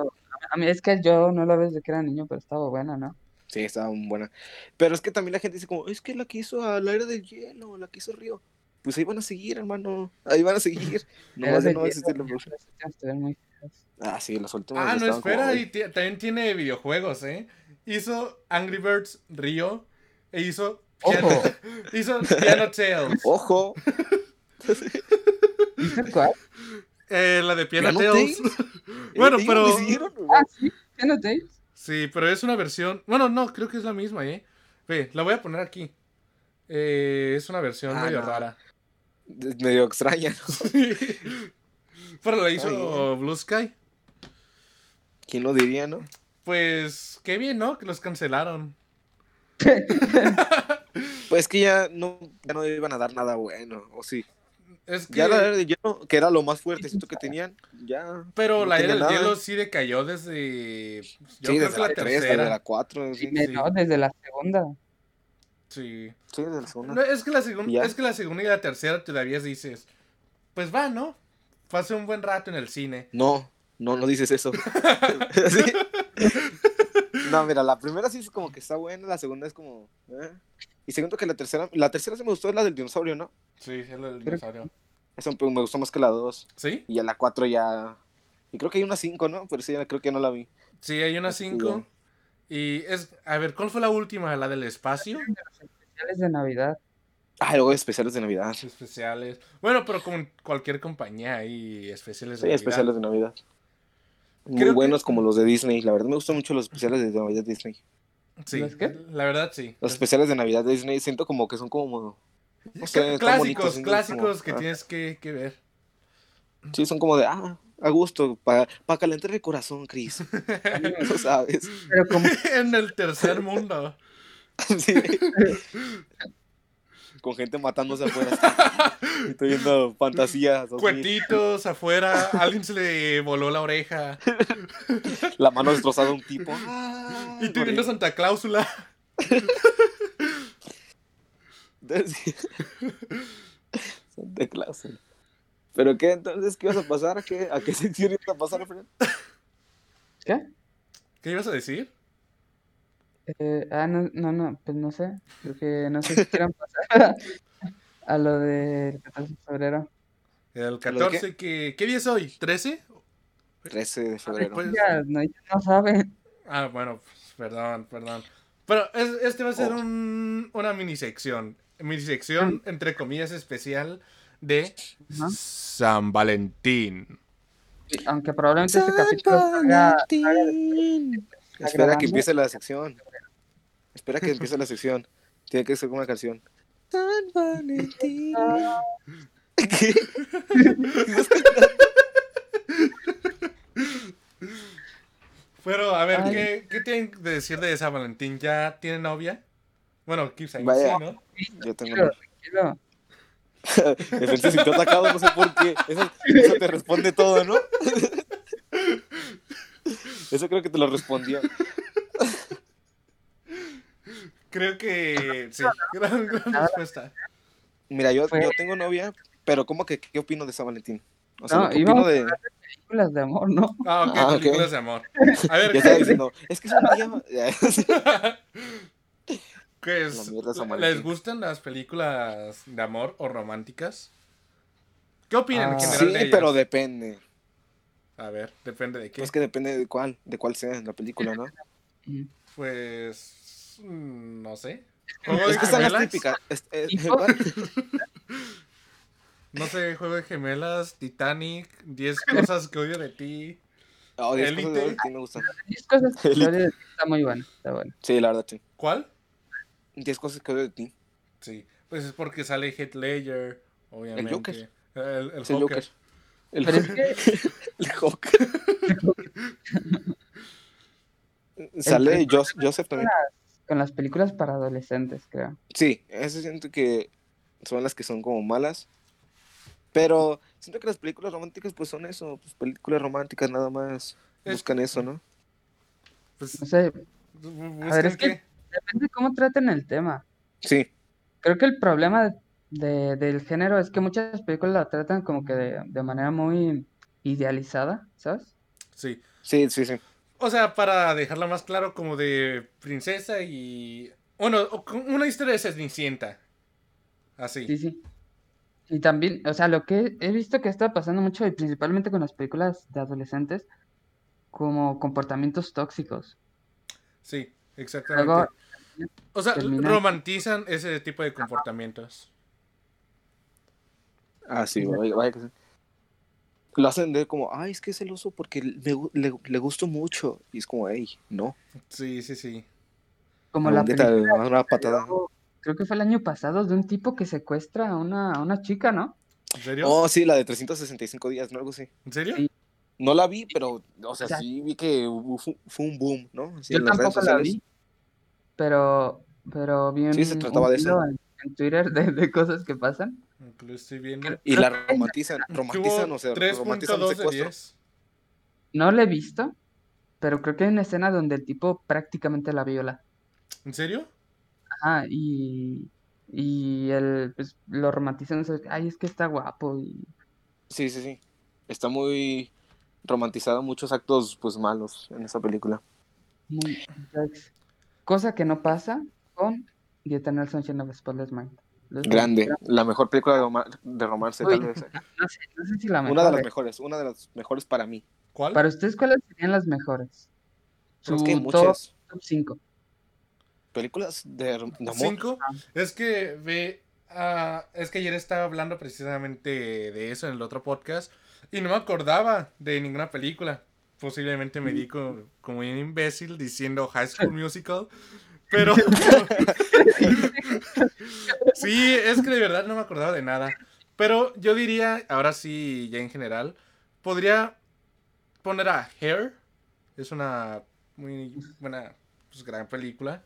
Speaker 1: A mí es que yo no la ves de que era niño, pero estaba buena, ¿no?
Speaker 3: Sí, estaba buena. Pero es que también la gente dice como, es que la que hizo al aire del hielo, la que hizo Río. Pues ahí van a seguir, hermano. Ahí van a seguir. *laughs* No va, no a existir la Ah, sí, los últimos.
Speaker 2: Ah, no, espera, y también tiene videojuegos, ¿eh? Hizo Angry Birds Río e hizo
Speaker 1: Ojo. *laughs*
Speaker 2: Hizo Piano Tales.
Speaker 3: Ojo. *laughs*
Speaker 1: ¿Hizo cuál?
Speaker 2: Eh, la de Piano, Tales. *laughs* bueno, pero.
Speaker 1: Ah, sí, Piano Tales.
Speaker 2: Sí, pero es una versión. Bueno, no, creo que es la misma, ¿eh? Ve, la voy a poner aquí. Eh, es una versión ah, medio rara.
Speaker 3: Medio extraña, ¿no?
Speaker 2: Pero la hizo Blue Sky.
Speaker 3: ¿Quién lo diría, no?
Speaker 2: Pues qué bien, ¿no? Que los cancelaron. *laughs*
Speaker 3: pues que ya no, ya no iban a dar nada bueno, o sí. Es que... Ya la era de hielo, que era lo más fuerte que tenían, ya.
Speaker 2: Pero la era del hielo sí decayó desde.
Speaker 3: Yo sí, desde la, tercera. desde la 4.
Speaker 1: Sí, desde la segunda.
Speaker 2: Sí.
Speaker 3: Sí, desde la segunda.
Speaker 2: es, que la segunda es que la segunda y la tercera todavía dices. Pues va, ¿no? Fue hace un buen rato en el cine.
Speaker 3: No, no, no dices eso. *laughs* *laughs* ¿Sí? No, mira, la primera sí es como que está buena, la segunda es como. ¿eh? Y segundo que la tercera. La tercera sí me gustó, es la del dinosaurio, ¿no?
Speaker 2: Sí, es la del dinosaurio.
Speaker 3: Esa me gustó más que la dos.
Speaker 2: ¿Sí?
Speaker 3: Y a la cuatro ya. Y creo que hay una cinco, ¿no? Pero sí, creo que no la vi.
Speaker 2: Sí, hay una cinco. Y es. A ver, ¿cuál fue la última? ¿La del espacio?
Speaker 1: Los especiales de Navidad.
Speaker 3: Ah, luego especiales de Navidad.
Speaker 2: Especiales. Bueno, pero con cualquier compañía hay especiales de Navidad.
Speaker 3: Sí, especiales de Navidad muy buenos como los de Disney. La verdad me gustan mucho los especiales de Navidad de Disney.
Speaker 2: Sí, la verdad sí.
Speaker 3: Los especiales de Navidad de Disney siento como que son como...
Speaker 2: clásicos, clásicos que tienes que, que, ver.
Speaker 3: Sí, son como de, ah, a gusto, para calentar el corazón, Chris. *laughs* no sabes.
Speaker 2: Pero como... *laughs* en el tercer mundo. *laughs*
Speaker 3: Sí. Con gente matándose afuera. Estoy viendo fantasías. así.
Speaker 2: Cuetitos afuera, a alguien se le voló la oreja.
Speaker 3: La mano destrozada de un tipo.
Speaker 2: Y tú viendo Santa Cláusula. *laughs*
Speaker 3: Santa Claus. ¿Pero qué entonces? ¿Qué ibas a pasar? ¿A qué, a qué sección ibas a pasar, Fred?
Speaker 1: ¿Qué?
Speaker 2: ¿Qué ibas a decir?
Speaker 1: Eh, ah, no, no, no, pues no sé. Creo que no sé si quieran *laughs* pasar *laughs* a lo del 14 de febrero.
Speaker 2: El
Speaker 3: ¿Lo de
Speaker 2: 14, que, ¿qué día es hoy? ¿13?
Speaker 3: 13 de febrero.
Speaker 2: Pues-
Speaker 1: Ya, no, saben.
Speaker 2: Ah, bueno, pues, perdón, perdón. Pero es- este va a ser
Speaker 3: Oh.
Speaker 2: un, una minisección. Minisección, entre comillas, especial de. San Valentín.
Speaker 1: Sí, Aunque probablemente este capítulo salga, salga
Speaker 3: Espera que empiece la sección. Espera que empiece la sección. Tiene que ser con una canción. San Valentín. *laughs* ¿Qué?
Speaker 2: Pero, a ver. ¿qué, ¿qué tienen que decir de San Valentín? ¿Ya tiene novia? Bueno, Kipsa, sí,
Speaker 3: Vaya.
Speaker 2: ¿no?
Speaker 3: Yo tengo.
Speaker 1: Tranquilo.
Speaker 3: Efraín se sintió atacado, no sé por qué. Eso, eso te responde todo, ¿no? *laughs* Eso creo que te lo respondió.
Speaker 2: Creo que *laughs* sí. *laughs* Gran, gran respuesta.
Speaker 3: Mira, yo, yo tengo novia, pero ¿cómo que qué opino de San Valentín? O sea,
Speaker 1: No, íbamos
Speaker 3: opino de.
Speaker 1: Películas de amor, ¿no?
Speaker 2: Ah, ok, *laughs*
Speaker 3: Ah, ok.
Speaker 2: películas de amor. A ver,
Speaker 3: Ya estaba
Speaker 2: ¿qué,
Speaker 3: diciendo, es que es un día.
Speaker 2: qué es? ¿Les gustan las películas de amor o románticas? ¿Qué opinan en
Speaker 1: Ah,
Speaker 2: general
Speaker 3: Sí,
Speaker 2: de ellas?
Speaker 3: pero depende.
Speaker 2: A ver, depende de qué.
Speaker 3: Es que depende de cuál, de cuál sea la película, ¿no?
Speaker 2: Pues. Mm, No sé. ¿Juego de
Speaker 3: Es que están las típicas. Es- es-
Speaker 1: ¿Tipo?
Speaker 3: ¿cuál? *laughs*
Speaker 2: No sé, Juego de Gemelas, Titanic, 10 cosas que odio de ti.
Speaker 3: Oh, diez cosas de me gustan. *laughs*
Speaker 1: Diez cosas que odio de ti, está muy bueno, está bueno.
Speaker 3: Sí, la verdad, sí.
Speaker 2: ¿Cuál?
Speaker 3: 10 cosas que odio de ti.
Speaker 2: Sí, pues es porque sale Heath Ledger, obviamente.
Speaker 3: Joker.
Speaker 2: El, el
Speaker 3: el
Speaker 2: Joker.
Speaker 3: Joker. El,
Speaker 1: Pero es que *laughs*
Speaker 3: el Joker. Sale
Speaker 1: El-
Speaker 3: Jos- Joseph también.
Speaker 1: Con las películas para adolescentes, creo.
Speaker 3: Sí, ese siento que son las que son como malas. Pero siento que las películas románticas pues son eso, pues películas románticas nada más.
Speaker 2: Es-
Speaker 3: Buscan eso, ¿no?
Speaker 2: Pues,
Speaker 1: No sé,
Speaker 2: bu-
Speaker 1: a ver, es que depende de cómo traten el tema.
Speaker 3: Sí,
Speaker 1: Creo que el problema de- del género es que muchas películas la tratan como que de, de manera muy idealizada, ¿sabes?
Speaker 2: Sí.
Speaker 3: sí, sí, sí.
Speaker 2: O sea, para dejarla más claro, como de princesa y. Bueno, una historia de Cenicienta. Así.
Speaker 1: Sí, sí. Y también, o sea, lo que he visto que está pasando mucho, y principalmente con las películas de adolescentes, como comportamientos tóxicos.
Speaker 2: Sí, exactamente.
Speaker 1: Luego,
Speaker 2: o sea,
Speaker 1: termina-
Speaker 2: romantizan ese tipo de comportamientos.
Speaker 3: Ah, sí, vaya, vaya que sí. Lo hacen de como, ay, es que es celoso porque le, gu- le, le gusto mucho. Y es como, hey, no.
Speaker 2: Sí, sí, sí.
Speaker 1: como la película
Speaker 3: una patada.
Speaker 1: creo que fue el año pasado, de un tipo que secuestra a una, a una chica, ¿no?
Speaker 2: ¿En serio?
Speaker 3: Oh, sí, la de 365 días, ¿no? Algo así.
Speaker 2: ¿En serio?
Speaker 1: Sí.
Speaker 3: No la vi, pero, o sea,
Speaker 1: O sea,
Speaker 3: sí vi que fue un boom, ¿no?
Speaker 1: Yo
Speaker 3: en las redes
Speaker 1: tampoco la vi, pero, pero vi un,
Speaker 3: Sí, se trataba
Speaker 1: un
Speaker 3: de eso.
Speaker 1: en, en Twitter de, de cosas que pasan.
Speaker 2: Lo estoy viendo.
Speaker 3: Y la romantizan, romantizan, o sea, romantizan un
Speaker 2: 3.2 de
Speaker 3: secuestro.
Speaker 2: 10.
Speaker 1: No la he visto, pero creo que hay una escena donde el tipo prácticamente la viola.
Speaker 2: ¿En serio?
Speaker 1: Ajá, y, y él pues, lo romantizan, o sea, ay, es que está guapo y
Speaker 3: Sí, sí, sí. Está muy romantizado muchos actos, pues, malos en esa película.
Speaker 1: muy. Cosa que no pasa con The Eternal Sunshine of the Spotless Mind.
Speaker 3: Grande. La mejor película de, roma- de romance,
Speaker 1: Uy,
Speaker 3: tal vez.
Speaker 1: No sé, no sé si la
Speaker 3: Una de
Speaker 1: mejor.
Speaker 3: las
Speaker 1: eh.
Speaker 3: mejores, una de las mejores para mí.
Speaker 2: ¿Cuál?
Speaker 1: Para ustedes, ¿cuáles serían las mejores?
Speaker 3: Pero es que hay
Speaker 1: Su top,
Speaker 3: muchas
Speaker 1: top 5.
Speaker 3: películas de, de amor.
Speaker 2: ¿Cinco? Es que ve. ah, es que ayer estaba hablando precisamente de eso en el otro podcast. Y no me acordaba de ninguna película. Posiblemente me di co- como, un imbécil diciendo High School *laughs* Musical. Pero. *laughs* sí, es que de verdad no me acordaba de nada. Pero yo diría, ahora sí, ya en general, podría poner a Hair. Es una muy buena, pues, gran película.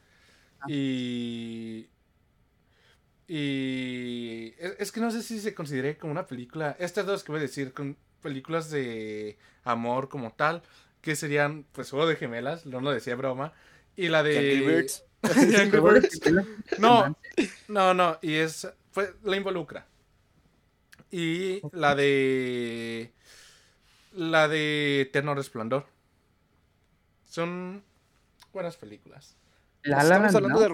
Speaker 2: Y. Y. Es, que no sé si se considere como una película. Estas dos que voy a decir, con películas de amor como tal, que serían, pues, Juego de Gemelas, no lo decía broma. Y la de. *laughs* no, no, no. Y es. Pues la involucra. Y la de. La de Eterno Resplandor. Son buenas películas.
Speaker 3: ¿Estamos hablando de,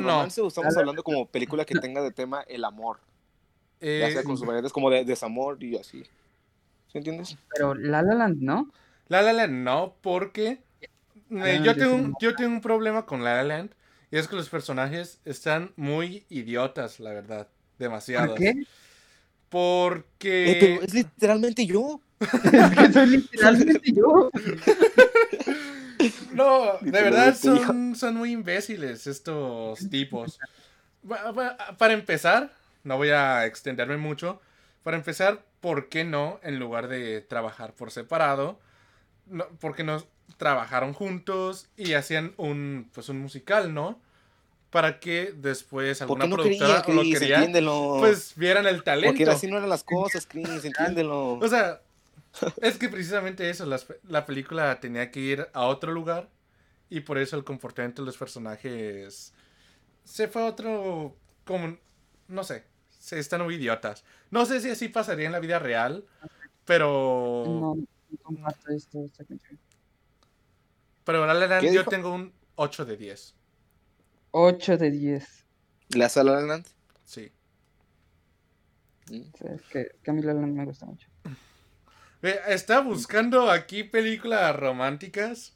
Speaker 3: romance o estamos hablando como película que tenga de tema el amor? ya sea con eh, sus variantes como de desamor y así. ¿Sí entiendes?
Speaker 1: Pero La La Land no.
Speaker 2: La La Land no, porque eh, yo, tengo un, yo tengo un problema con La La Land y es que los personajes están muy idiotas, la verdad. Demasiados. ¿Por qué? Porque.
Speaker 3: Eh, es literalmente yo. *laughs*
Speaker 1: es que soy literalmente yo.
Speaker 2: No, de verdad son, son muy imbéciles estos tipos. Para empezar, no voy a extenderme mucho. Para empezar, ¿por qué no, en lugar de trabajar por separado, no, porque no trabajaron juntos y hacían un, pues, un musical, ¿no? Para que después alguna productora lo quería, pues vieran el talento.
Speaker 3: Porque así no eran las cosas, Chris, *laughs* entiéndelo.
Speaker 2: O sea, es que precisamente eso, la, película tenía que ir a otro lugar y por eso el comportamiento de los personajes se fue a otro, como, no sé, se están muy idiotas. No sé si así pasaría en la vida real, pero... Pero la yo tengo un 8 de 10.
Speaker 1: 8 de 10.
Speaker 3: ¿La sala Land?
Speaker 2: Sí.
Speaker 1: Mm. es que, a mí La Land me gusta mucho.
Speaker 2: Está buscando aquí películas románticas